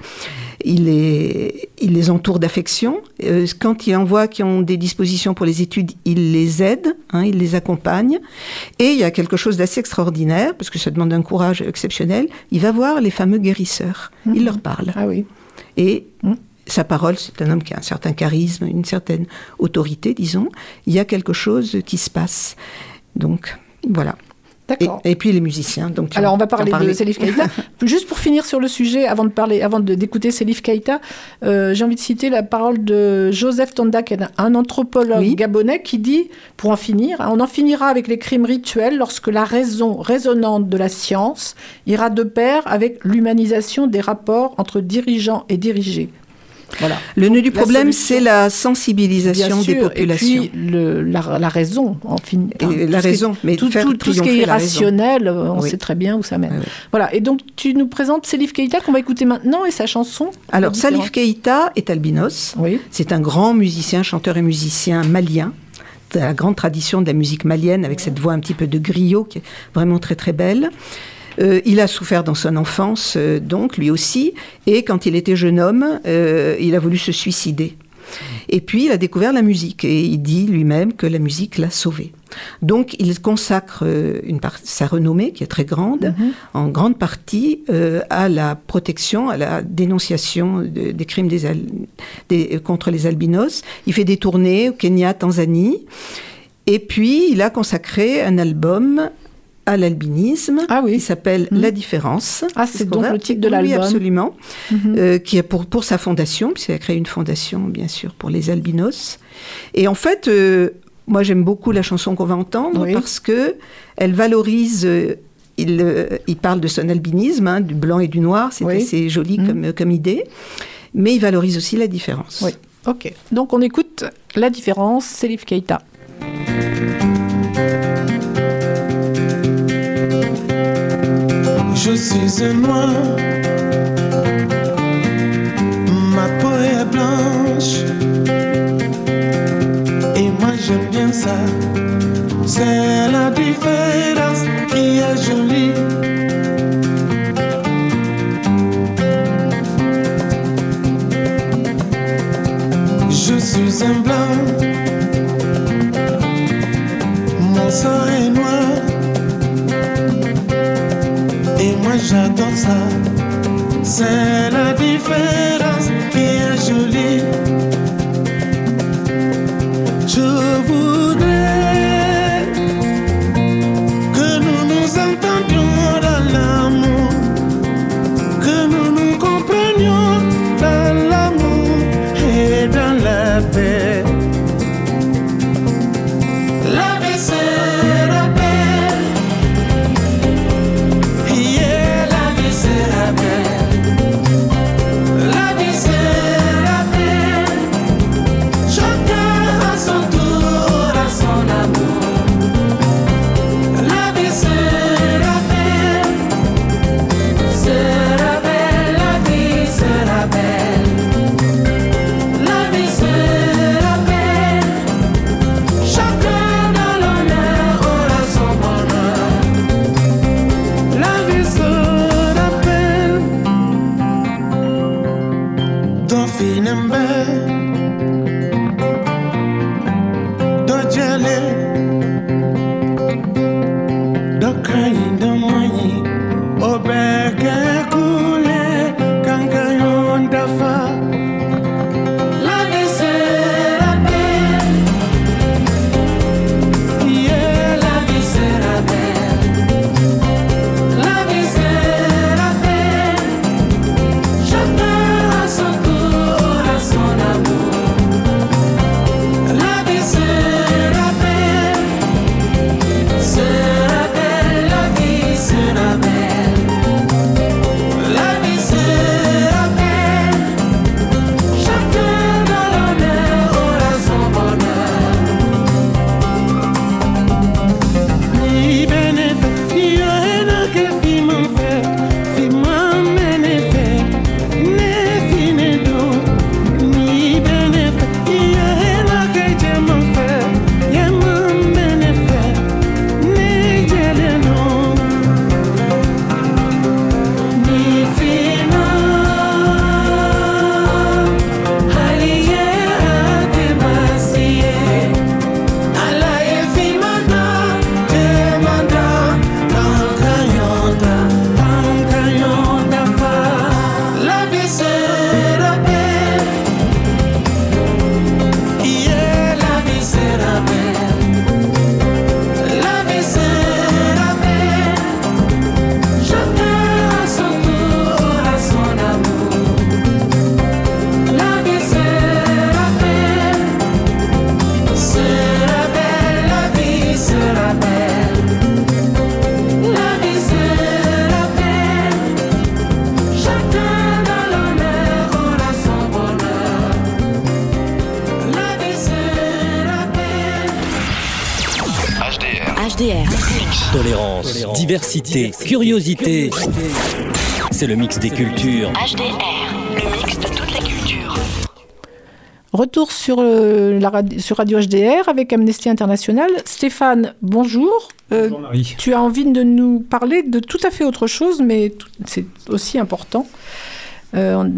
Il les, il les entoure d'affection. Euh, quand il en voit qui ont des dispositions pour les études, il les aide, hein, il les accompagne. Et il y a quelque chose d'assez extraordinaire, parce que ça demande un courage exceptionnel. Il va voir les fameux guérisseurs. Il leur parle. Ah oui. Et Mhm. sa parole, c'est un homme qui a un certain charisme, une certaine autorité, disons. Il y a quelque chose qui se passe. Donc, voilà. D'accord. Et, et puis les musiciens. Donc, Alors on va parler de. Selif Keita. Juste pour finir sur le sujet, avant de parler, avant d'écouter Selif Keita, euh, j'ai envie de citer la parole de Joseph Tonda, qui est un- un anthropologue Oui. gabonais, qui dit, pour en finir, on en finira avec les crimes rituels lorsque la raison résonante de la science ira de pair avec l'humanisation des rapports entre dirigeants et dirigés. Voilà. Le nœud du problème, c'est la sensibilisation des populations. Et puis le- la, la raison, en fin, Et la qui raison, mais tout, tout- tout ce qui est irrationnel, euh, on Oui. sait très bien où ça mène. Oui, oui. Voilà. Et donc tu nous présentes Selif Keita qu'on va écouter maintenant et sa chanson. Alors. Salif Keïta est albinos. Oui. C'est un grand musicien, chanteur et musicien malien. de la grande tradition de la musique malienne, avec cette voix un petit peu de griot, qui est vraiment très très belle. Euh, il a souffert dans son enfance, euh, donc lui aussi, et quand il était jeune homme, euh, il a voulu se suicider. Et puis il a découvert la musique, et il dit lui-même que la musique l'a sauvé. Donc il consacre une part- sa renommée, qui est très grande, en grande partie à la protection, à la dénonciation de- des crimes des al- des- contre les albinos. Il fait des tournées au Kenya, Tanzanie. Et puis, il a consacré un album à l'albinisme qui s'appelle La différence. Ah, c'est donc le titre de Oui, Oui, l'album. absolument. Mhm. Euh, qui est pour, pour sa fondation, puisqu'il a créé une fondation, bien sûr, pour les albinos. Et en fait, euh, moi, j'aime beaucoup la chanson qu'on va entendre Oui. parce que elle valorise. euh, il, il parle de son albinisme, hein, du blanc et du noir, c'est Oui. assez joli Mhm. comme, comme idée, mais il valorise aussi la différence. Oui. Ok. Donc on écoute la différence, Selif Keita. Je suis un noir, ma peau est blanche, et moi j'aime bien ça. C'est la différence qui est jolie. Je suis un blanc, mon sang est j'adore ça. C'est la différence qui est jolie. Diversité, curiosité. C'est le mix des cultures. HDR, le mix de toutes les cultures. Retour sur, euh, la sur Radio HDR avec Amnesty International. Stéphane, bonjour. Euh, Marie. tu as envie de nous parler de tout à fait autre chose, mais tout- c'est aussi important. Euh, on,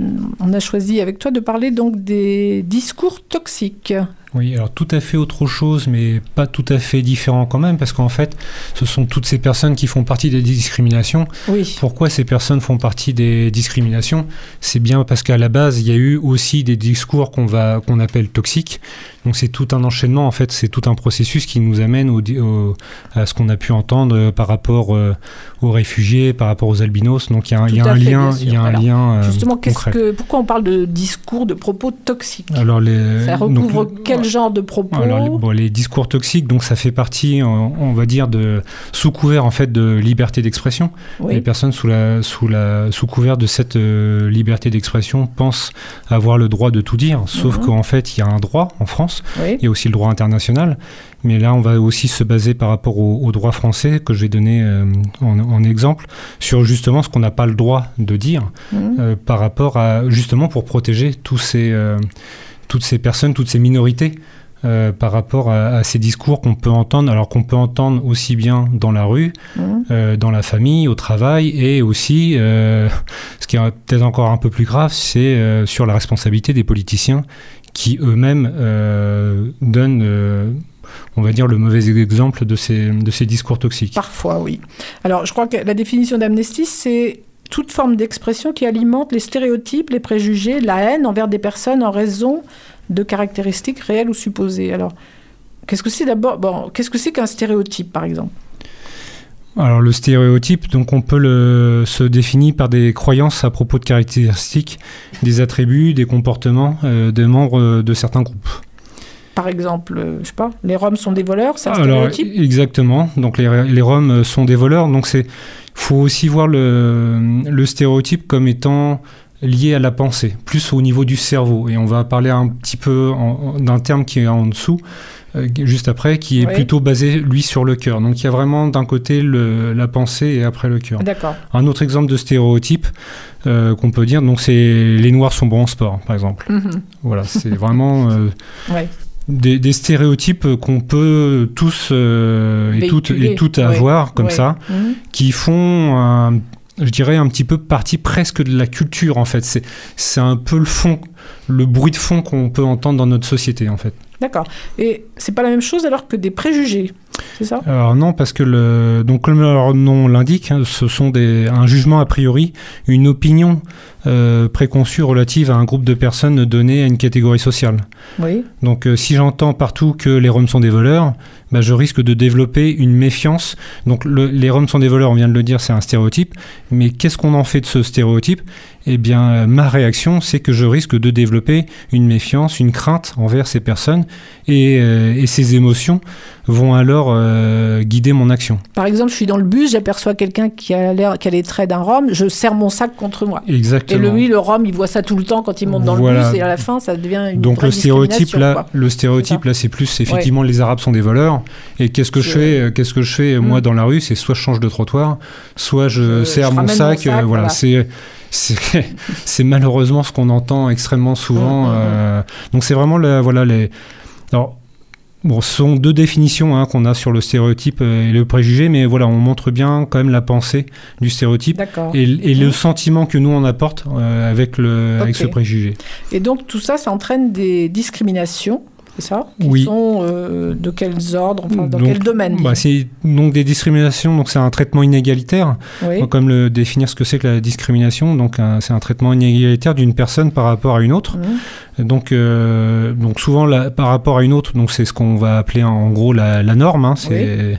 on a choisi avec toi de parler donc des discours toxiques. Oui, alors tout à fait autre chose, mais pas tout à fait différent quand même, parce qu'en fait, ce sont toutes ces personnes qui font partie des discriminations. Oui. Pourquoi ces personnes font partie des discriminations? C'est bien parce qu'à la base, il y a eu aussi des discours qu'on va qu'on appelle toxiques. Donc c'est tout un enchaînement, en fait, c'est tout un processus qui nous amène au, di- au- à ce qu'on a pu entendre euh, par rapport euh, aux réfugiés, par rapport aux albinos. Donc il y a, un- il y a Tout à un fait, lien, il y a un Alors, lien euh, Justement, qu'est-ce concret. que, pourquoi on parle de discours, de propos toxiques? Alors les, Ça donc, recouvre quel genre de propos Alors, les, bon, les discours toxiques, donc ça fait partie, on, on va dire, de sous couvert en fait de liberté d'expression. Oui. Les personnes sous la sous la sous couvert de cette euh, liberté d'expression pensent avoir le droit de tout dire, sauf Mhm. qu'en fait il y a un droit en France, Oui. il y a aussi le droit international. Mais là, on va aussi se baser par rapport au, au droit français que je vais donner euh, en, en exemple sur justement ce qu'on n'a pas le droit de dire Mhm. euh, par rapport à justement pour protéger tous ces, euh, toutes ces personnes, toutes ces minorités euh, par rapport à, à ces discours qu'on peut entendre, alors qu'on peut entendre aussi bien dans la rue, Mhm. euh, dans la famille, au travail, et aussi, euh, ce qui est peut-être encore un peu plus grave, c'est sur la responsabilité des politiciens qui eux-mêmes donnent, on va dire, le mauvais exemple de ces, de ces discours toxiques. Parfois, oui. Alors, je crois que la définition d'amnesty, c'est toute forme d'expression qui alimente les stéréotypes, les préjugés, la haine envers des personnes en raison de caractéristiques réelles ou supposées. Alors, qu'est-ce que c'est d'abord bon, Qu'est-ce que c'est qu'un stéréotype, par exemple? Alors le stéréotype, donc on peut le se définir par des croyances à propos de caractéristiques, des attributs, des comportements euh, des membres de certains groupes. Par exemple, euh, je sais pas, les Roms sont des voleurs, c'est un Alors stéréotype? exactement, donc les, les Roms sont des voleurs, donc c'est faut aussi voir le, le stéréotype comme étant lié à la pensée, plus au niveau du cerveau. Et on va parler un petit peu d'un terme qui est en dessous, euh, juste après, qui est Oui. plutôt basé, lui, sur le cœur. Donc il y a vraiment d'un côté le- la pensée et après le cœur. D'accord. Un autre exemple de stéréotype euh, qu'on peut dire, donc c'est les Noirs sont bons en sport, par exemple. Mhm. Voilà, c'est vraiment euh, Ouais. Des, des stéréotypes qu'on peut tous euh, et toutes et toutes ouais, avoir comme ouais. ça, Mhm. qui font, un- je dirais, un petit peu partie presque de la culture en fait. C'est c'est un peu le fond, le bruit de fond qu'on peut entendre dans notre société en fait. D'accord. Et c'est pas la même chose alors que des préjugés? C'est ça Alors non, parce que le, donc comme leur nom l'indique, hein, ce sont des, un jugement a priori, une opinion euh, préconçue relative à un groupe de personnes donné à une catégorie sociale. Oui. Donc euh, si j'entends partout que les Roms sont des voleurs, bah, je risque de développer une méfiance. Donc le- les Roms sont des voleurs, on vient de le dire, c'est un stéréotype. Mais qu'est-ce qu'on en fait de ce stéréotype? Eh bien, euh, ma réaction, c'est que je risque de développer une méfiance, une crainte envers ces personnes, et, euh, et ces émotions vont alors euh, guider mon action. Par exemple, je suis dans le bus, j'aperçois quelqu'un qui a l'air, qui a les traits d'un Rome, je serre mon sac contre moi. Exactement. Et le, lui, le Rome, il voit ça tout le temps quand il monte dans Voilà. le bus, et à la fin, ça devient une Donc le stéréotype là, quoi. le stéréotype là, c'est plus effectivement les Arabes sont des voleurs. Et qu'est-ce que je fais euh, Qu'est-ce que je fais euh, moi Mm. dans la rue? C'est soit je change de trottoir, soit je, serre je mon ramène sac. mon sac, euh, voilà, voilà. c'est malheureusement ce qu'on entend extrêmement souvent. Mm, mm, euh, donc c'est vraiment la, voilà les. Alors Bon, ce sont deux définitions hein, qu'on a sur le stéréotype euh, et le préjugé, mais voilà, on montre bien quand même la pensée du stéréotype D'accord. et, et le Mhm. sentiment que nous on apporte euh, avec, le, avec ce préjugé. Et donc, tout ça, ça entraîne des discriminations, c'est ça Qui Oui. sont euh, de quels ordres, enfin, dans Donc, quel domaine bah, C'est donc des discriminations, donc c'est un traitement inégalitaire. Oui. Donc, comme le définir ce que c'est que la discrimination, donc c'est un traitement inégalitaire d'une personne par rapport à une autre. Mhm. Donc, euh, donc souvent la- par rapport à une autre, donc c'est ce qu'on va appeler en gros la, la norme. hein, c'est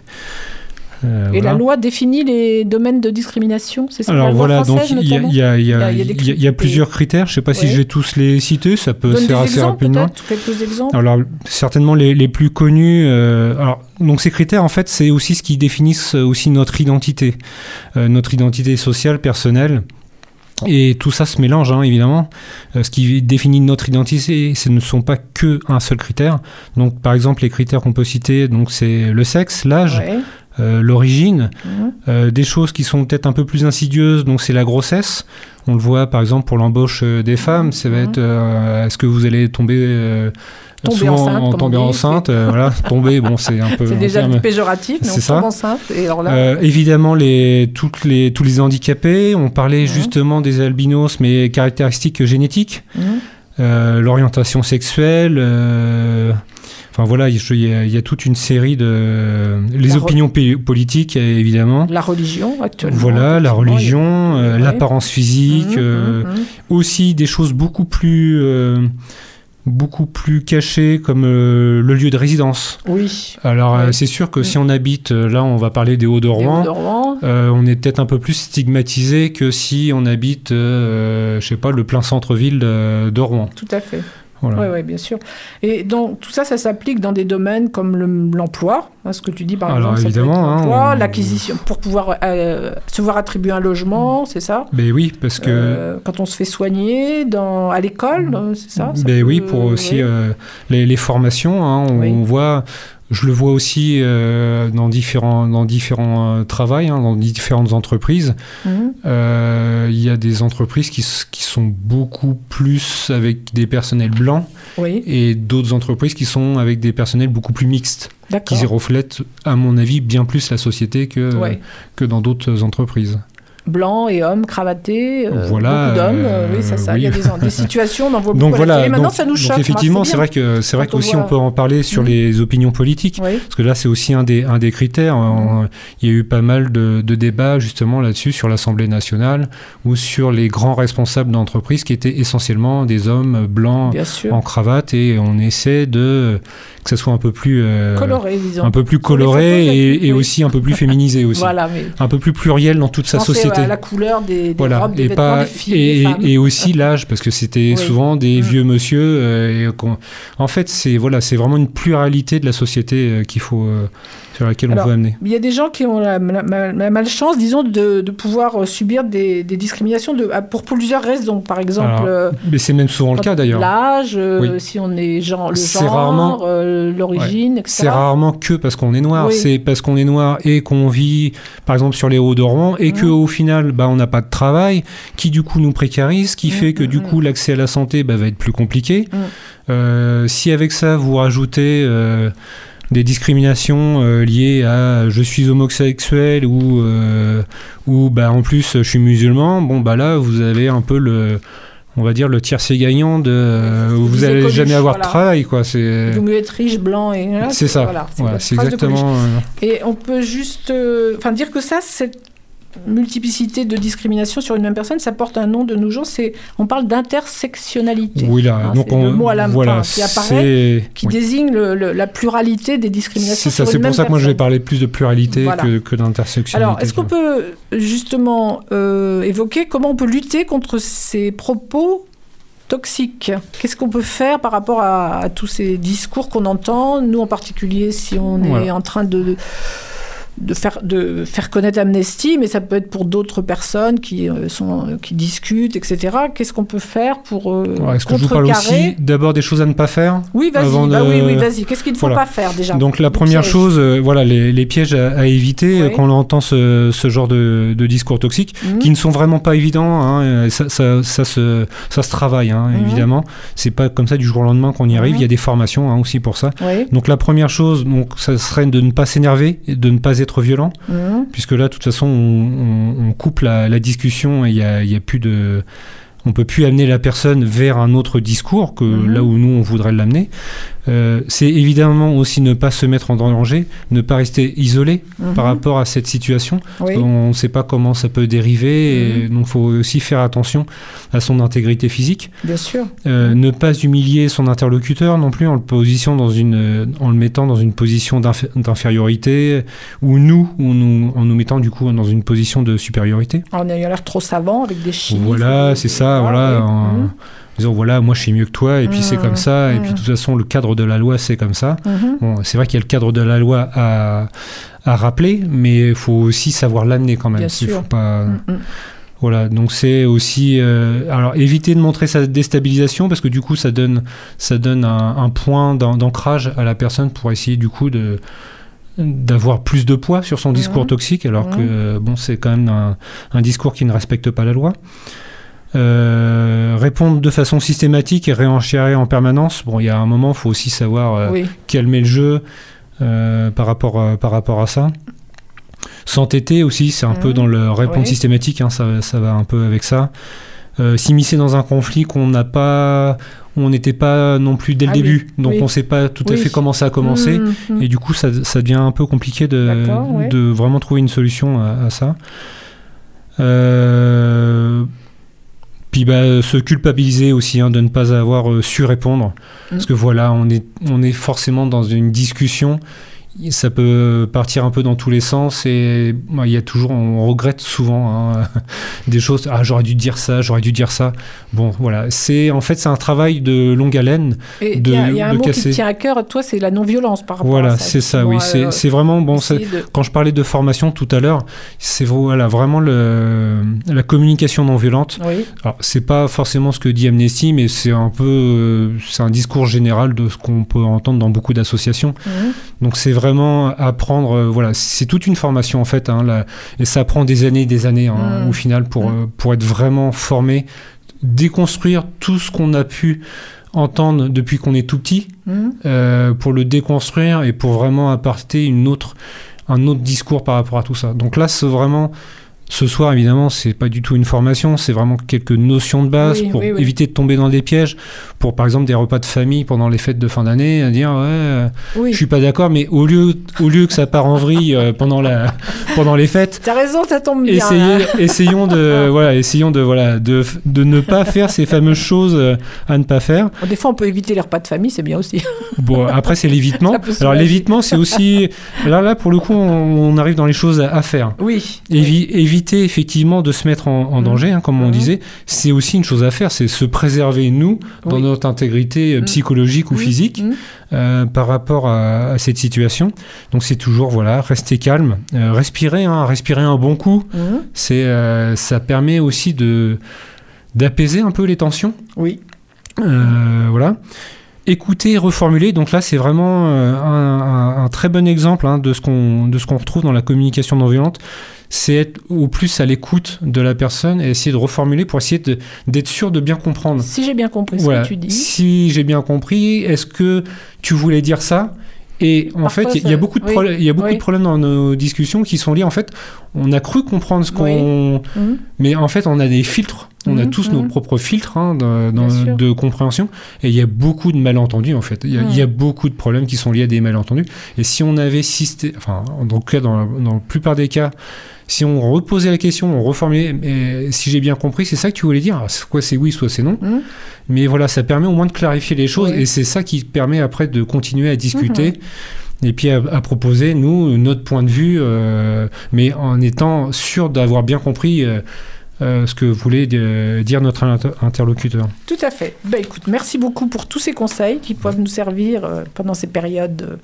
euh, Et voilà. la loi définit les domaines de discrimination, c'est ça Alors voilà, donc il y a, y y y plusieurs critères. Je ne sais pas si je vais tous les citer, ça peut Donne faire des assez exemples, rapidement. quelques exemples. Alors certainement les, les plus connus. euh, alors donc ces critères en fait c'est aussi ce qui définissent aussi notre identité, euh, notre identité sociale, personnelle. Et tout ça se mélange, hein, évidemment. Euh, ce qui définit notre identité, ce ne sont pas que un seul critère. Donc, par exemple, les critères qu'on peut citer, donc c'est le sexe, l'âge, Ouais. Euh, l'origine, Mhm. euh, des choses qui sont peut-être un peu plus insidieuses. Donc, c'est la grossesse. On le voit, par exemple, pour l'embauche euh, des femmes, ça va être euh, est-ce que vous allez tomber Mhm. Tomber souvent enceinte, en dit, enceinte, euh, voilà, tomber, bon, c'est un peu C'est déjà terme- péjoratif, mais on c'est tombe ça. enceinte. Et alors là, Euh, évidemment, les, toutes les, tous les handicapés. On parlait Mhm. justement des albinos, mais caractéristiques génétiques, Mhm. euh, l'orientation sexuelle. Euh, enfin voilà, il y, a, il y a toute une série de. Les La opinions pi- politiques, euh, évidemment. la religion actuellement. Voilà, la a- religion, euh, l'apparence physique, Mhm, euh, mhm, mhm. aussi des choses beaucoup plus, euh, beaucoup plus cachées comme euh, le lieu de résidence. Oui. Alors euh, c'est sûr que si on habite, euh, là on va parler des Hauts-de-Rouen, Hauts de Rouen. euh, on est peut-être un peu plus stigmatisé que si on habite, euh, je sais pas, le plein centre-ville de, de Rouen. Tout à fait. Voilà. Oui, ouais, bien sûr. Et donc, tout ça, ça s'applique dans des domaines comme le- l'emploi, hein, ce que tu dis par Alors, exemple, évidemment, hein, on- l'acquisition, pour pouvoir euh, se voir attribuer un logement, c'est ça? Ben oui, parce que Euh, Quand on se fait soigner dans, à l'école, euh, c'est ça, Ça Ben oui, pour aussi euh, les, les formations, hein, on, Oui. voit, je le vois aussi euh, dans différents, dans différents euh, travails, hein, dans différentes entreprises. Mhm. Euh, Il y a des entreprises qui, sont beaucoup plus avec des personnels blancs Oui. et d'autres entreprises qui sont avec des personnels beaucoup plus mixtes, qui reflètent, à mon avis, bien plus la société que, Ouais. que dans d'autres entreprises. Blancs et hommes cravatés, euh, Voilà, beaucoup d'hommes, euh, euh, oui, ça, ça. Il y a oui. des, des situations, on voit beaucoup Donc voilà. Maintenant, donc, ça nous donc choque. effectivement, c'est vrai que c'est vrai on qu'aussi on voit- peut en parler sur Mhm. les opinions politiques, Oui. parce que là c'est aussi un des un des critères. On- Il y a eu pas mal de, de débats justement là-dessus sur l'Assemblée nationale ou sur les grands responsables d'entreprises qui étaient essentiellement des hommes blancs en cravate et on essaie de que ça soit un peu plus euh, Coloré, disons. un peu plus coloré et, et oui. aussi un peu plus féminisé aussi, Voilà, mais un peu plus pluriel dans toute sa société à la couleur des, des voilà robes, des et vêtements pas des filles, et, des femmes. et aussi l'âge parce que c'était Oui. souvent des Mm. vieux monsieur euh, et en fait c'est voilà c'est vraiment une pluralité de la société euh, qu'il faut euh, sur laquelle Alors, on veut amener Il y a des gens qui ont la, la- la- la malchance, disons, de, de pouvoir euh, subir des, des discriminations de, à- pour plusieurs raisons. Par exemple, Alors, euh, mais c'est même souvent le cas d'ailleurs l'âge, euh, Oui. si on est genre, le genre, rarement- euh, l'origine, etc. c'est rarement que parce qu'on est noir Oui. c'est parce qu'on est noir et qu'on vit par exemple sur les hauts Rouen et que au final bah on n'a pas de travail qui du coup nous précarise qui fait que du coup l'accès à la santé bah, va être plus compliqué Euh, si avec ça vous rajoutez euh, des discriminations euh, liées à je suis homosexuel ou euh, ou bah en plus je suis musulman bon bah là vous avez un peu le on va dire le tiercé gagnant de où vous disait allez Coluche, jamais avoir de voilà. travail quoi. C'est vaut mieux être riche, blanc et voilà, c'est ça. Voilà, Voilà, c'est Coluche. exactement. euh, Et on peut juste, enfin, dire que ça, cette multiplicité de discrimination sur une même personne, ça porte un nom de nos jours. C'est, on parle d'intersectionnalité. Oui, là, Hein, donc on- le mot à la voilà, fin qui apparaît, qui oui. désigne le- le- la pluralité des discriminations. C'est ça, pour même ça que moi je vais parler plus de pluralité Voilà. que, que d'intersectionnalité. Alors, est-ce qu'on peut justement euh, évoquer comment on peut lutter contre ces propos toxiques? Qu'est-ce qu'on peut faire par rapport à, à tous ces discours qu'on entend Nous, en particulier, si on est en train de, de, faire, de faire connaître Amnesty, mais ça peut être pour d'autres personnes qui, euh, sont, qui discutent, etc. Qu'est-ce qu'on peut faire pour euh, Est-ce que je vous parle aussi d'abord des choses à ne pas faire Oui, vas-y, bah de- oui, oui, vas-y. Qu'est-ce qu'il ne faut Voilà. pas faire déjà? Donc la première pièges. chose, euh, voilà, les, les pièges à, à éviter euh, Oui. quand on entend ce, ce genre de, de discours toxiques, Mhm. qui ne sont vraiment pas évidents. hein, euh, ça, ça, ça se, ça se travaille, hein, Mhm. évidemment. C'est pas comme ça du jour au lendemain qu'on y arrive. Mhm. Il y a des formations hein, aussi pour ça. Oui. Donc la première chose, donc, ça serait de ne pas s'énerver, de ne pas être violent, Mhm. puisque là, de toute façon, on, on- on coupe la, la discussion et il y a, il y a plus de on peut plus amener la personne vers un autre discours que Mhm. là où nous on voudrait l'amener. Euh, c'est évidemment aussi ne pas se mettre en danger, ne pas rester isolé Mhm. par rapport à cette situation. Oui. On ne sait pas comment ça peut dériver, et donc il faut aussi faire attention à son intégrité physique. Bien sûr. Euh, ne pas humilier son interlocuteur non plus en le, position dans une, en le mettant dans une position d'inf- d'infériorité ou nous, ou nous en nous mettant du coup dans une position de supériorité. En ayant l'air trop savant avec des chiffres. Voilà, c'est ça, voilà. oui. en Mhm. disant voilà, moi je suis mieux que toi, et puis c'est Mhm. comme ça, et puis Mhm. de toute façon, le cadre de la loi, c'est comme ça. Mhm. Bon, c'est vrai qu'il y a le cadre de la loi à, à rappeler, mais il faut aussi savoir l'amener quand même. Bien sûr. faut pas. Mhm. Voilà, donc c'est aussi euh, alors éviter de montrer sa déstabilisation parce que du coup ça donne ça donne un, un point d'an- d'ancrage à la personne pour essayer du coup de d'avoir plus de poids sur son discours Mhm. toxique alors Mhm. que bon c'est quand même un, un discours qui ne respecte pas la loi. Euh, répondre de façon systématique et réenchérir en permanence. Bon, il y a un moment, il faut aussi savoir euh, Oui. calmer le jeu euh, par, rapport à, par rapport à ça. S'entêter aussi, c'est un peu Mhm. dans le répondre Oui. systématique, hein, ça, ça va un peu avec ça. S'immiscer dans un conflit qu'on n'a pas, on n'était pas non plus dès le Ah oui, début, donc on ne sait pas tout à fait comment ça a commencé, Mhm, mhm. et du coup ça, ça devient un peu compliqué de, D'accord, ouais. de vraiment trouver une solution à, à ça. Euh, puis bah, se culpabiliser aussi hein, de ne pas avoir euh, su répondre. Parce que voilà, on est, on est forcément dans une discussion. Ça peut partir un peu dans tous les sens et il y a toujours, on regrette souvent hein, des choses. Ah, j'aurais dû dire ça, j'aurais dû dire ça. Bon, voilà. C'est en fait c'est un travail de longue haleine. Et de, y a, il y a un de mot qui casser. te tient à cœur, toi, c'est la non-violence par rapport Voilà, à ça. c'est ça, oui. Euh, c'est vraiment bon. de- Quand je parlais de formation tout à l'heure, c'est voilà vraiment le, la communication non violente. Oui. Alors c'est pas forcément ce que dit Amnesty, mais c'est un peu euh, c'est un discours général de ce qu'on peut entendre dans beaucoup d'associations. Mhm. Donc c'est vraiment apprendre. euh, voilà, c'est toute une formation en fait. hein, et ça prend des années, et des années hein, Mhm. au final pour euh, pour être vraiment formé, déconstruire tout ce qu'on a pu entendre depuis qu'on est tout petit Mhm. euh, pour le déconstruire et pour vraiment apporter une autre, un autre discours par rapport à tout ça. Donc là, c'est vraiment. Ce soir, évidemment, c'est pas du tout une formation, c'est vraiment quelques notions de base Oui, pour oui, oui. éviter de tomber dans des pièges. Pour par exemple des repas de famille pendant les fêtes de fin d'année, à dire ouais, euh, je suis pas d'accord, mais au lieu, au lieu que ça part en vrille euh, pendant la, pendant les fêtes, T'as raison, ça tombe bien. essayez, essayons de, voilà, essayons de, voilà, de, de ne pas faire ces fameuses choses euh, à ne pas faire. Des fois, on peut éviter les repas de famille, c'est bien aussi. Bon, après, c'est l'évitement. Alors, l'évitement, c'est aussi. Là, là, pour le coup, on, on arrive dans les choses à, à faire. Oui. Évi- éviter, effectivement, de se mettre en, Mmh. en danger, hein, comme on disait, c'est aussi une chose à faire. C'est se préserver, nous, dans Oui. notre intégrité euh, Mmh. psychologique ou Mmh. physique, Mmh. euh, par rapport à, à cette situation. Donc, c'est toujours, voilà, rester calme, euh, respirer, hein, respirer un bon coup. C'est, euh, ça permet aussi de d'apaiser un peu les tensions. Oui. Voilà. Écouter et reformuler. Donc là, c'est vraiment un, un- un très bon exemple hein, de ce qu'on de ce qu'on retrouve dans la communication non violente. C'est être au plus à l'écoute de la personne et essayer de reformuler pour essayer d'être sûr de bien comprendre. Si j'ai bien compris ce que tu dis. Si j'ai bien compris, est-ce que tu voulais dire ça? Et en Parfois, fait, il y a- beaucoup de oui, problèmes. Il y a beaucoup oui. de problèmes dans nos discussions qui sont liés. En fait, on a cru comprendre ce qu'on, Mhm. mais en fait, on a des filtres On a Mhm, tous mhm. nos propres filtres hein, de, compréhension. Et il y a beaucoup de malentendus, en fait. Il y, a, Mhm. il y a beaucoup de problèmes qui sont liés à des malentendus. Et si on avait systé... Enfin, en tout cas, dans la, dans la plupart des cas, si on reposait la question, on reformulait, mais si j'ai bien compris, c'est ça que tu voulais dire. Soit c'est oui, soit c'est non. Mhm. Mais voilà, ça permet au moins de clarifier les choses. Oui. Et c'est ça qui permet après de continuer à discuter. Et puis à, à proposer, nous, notre point de vue, euh, mais en étant sûr d'avoir bien compris euh, euh, ce que voulait euh, dire notre inter- interlocuteur. Tout à fait. Ben, écoute, merci beaucoup pour tous ces conseils qui peuvent nous servir euh, pendant ces périodes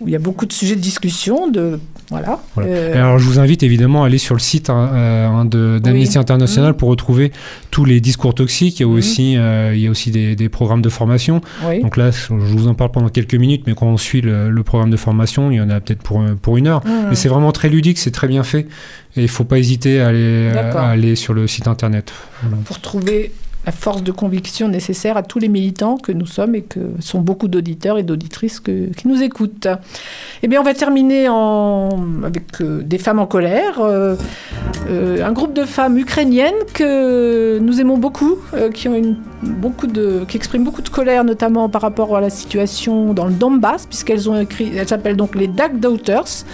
où il y a beaucoup de sujets de discussion. De, voilà. Euh, Alors je vous invite évidemment à aller sur le site hein, d'Amnesty Oui. International Mhm. pour retrouver tous les discours toxiques. Il y a Mhm. aussi, euh, il y a aussi des, des programmes de formation. Oui. Donc là, je vous en parle pendant quelques minutes, mais quand on suit le, le programme de formation, il y en a peut-être pour, pour une heure. Mhm. Mais c'est vraiment très ludique, c'est très bien fait. Et il ne faut pas hésiter à aller, D'accord. à aller sur le site internet. Voilà. pour trouver la force de conviction nécessaire à tous les militants que nous sommes et que sont beaucoup d'auditeurs et d'auditrices que- qui nous écoutent. Eh bien, on va terminer en, avec euh, des femmes en colère. euh, euh, un groupe de femmes ukrainiennes que nous aimons beaucoup, qui, ont une, beaucoup de, qui expriment beaucoup de colère, notamment par rapport à la situation dans le Donbass, puisqu'elles ont écrit, elles s'appellent donc les Dark Daughters.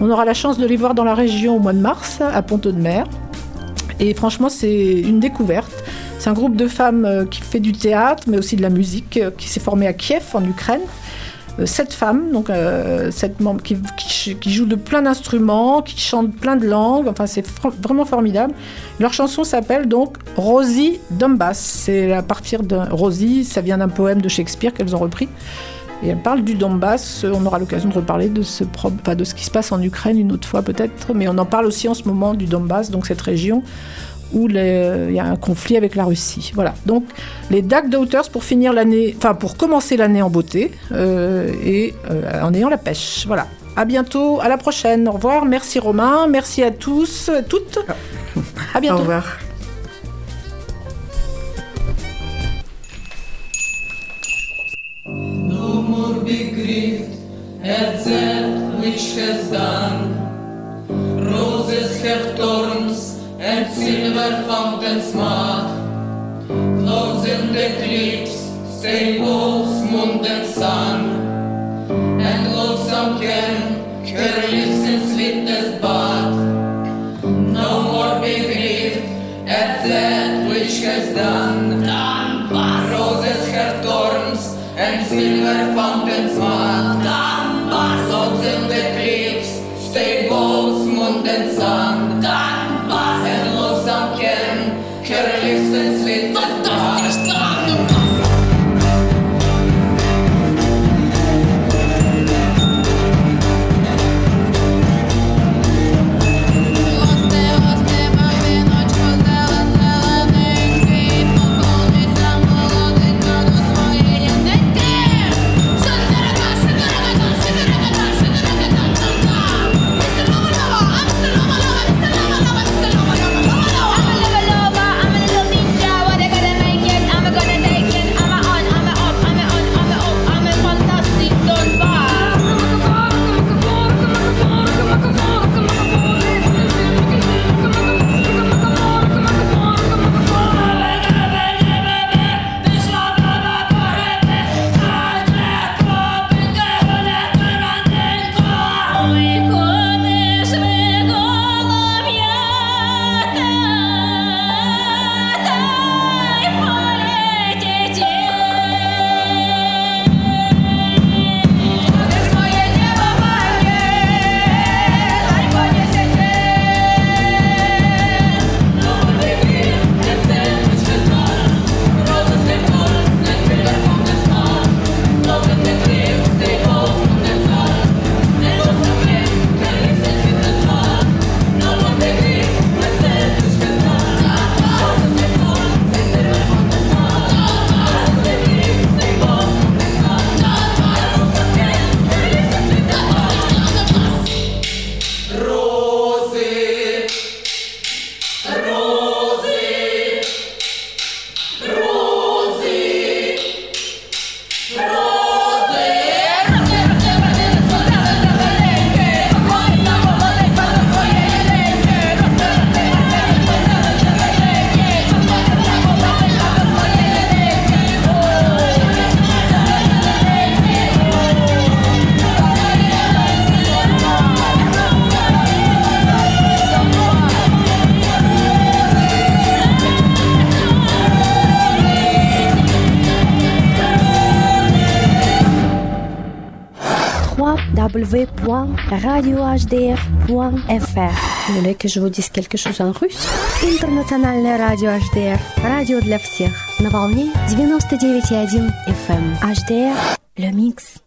On aura la chance de les voir dans la région au mois de mars, à Ponto de Mer. Et franchement, c'est une découverte. C'est un groupe de femmes euh, qui fait du théâtre, mais aussi de la musique, euh, qui s'est formé à Kiev, en Ukraine. Euh, sept femmes, donc sept membres qui, qui- jouent de plein d'instruments, qui chantent plein de langues. Enfin, c'est vraiment formidable. Leur chanson s'appelle donc Rosie Donbass. C'est à partir de Rosie, ça vient d'un poème de Shakespeare qu'elles ont repris. Et elle parle du Donbass. On aura l'occasion de reparler de ce, enfin, de ce qui se passe en Ukraine une autre fois peut-être. Mais on en parle aussi en ce moment du Donbass, donc cette région où les- il y a un conflit avec la Russie. Voilà. Donc les Dark Daughters pour finir l'année, enfin pour commencer l'année en beauté euh, et euh, en ayant la pêche. Voilà. À bientôt, à la prochaine. Au revoir. Merci Romain, merci à tous, à toutes. À bientôt. Au revoir. At that which has done. Roses have thorns and silver fountains mark. Clouds and eclipse, say wolves, moon and sun. And lonesome can her Vous voulez que je vous dise quelque chose en russe Интернациональное радио HDR. Радио для всех. На волне 99,1 FM. HDR. Le mix.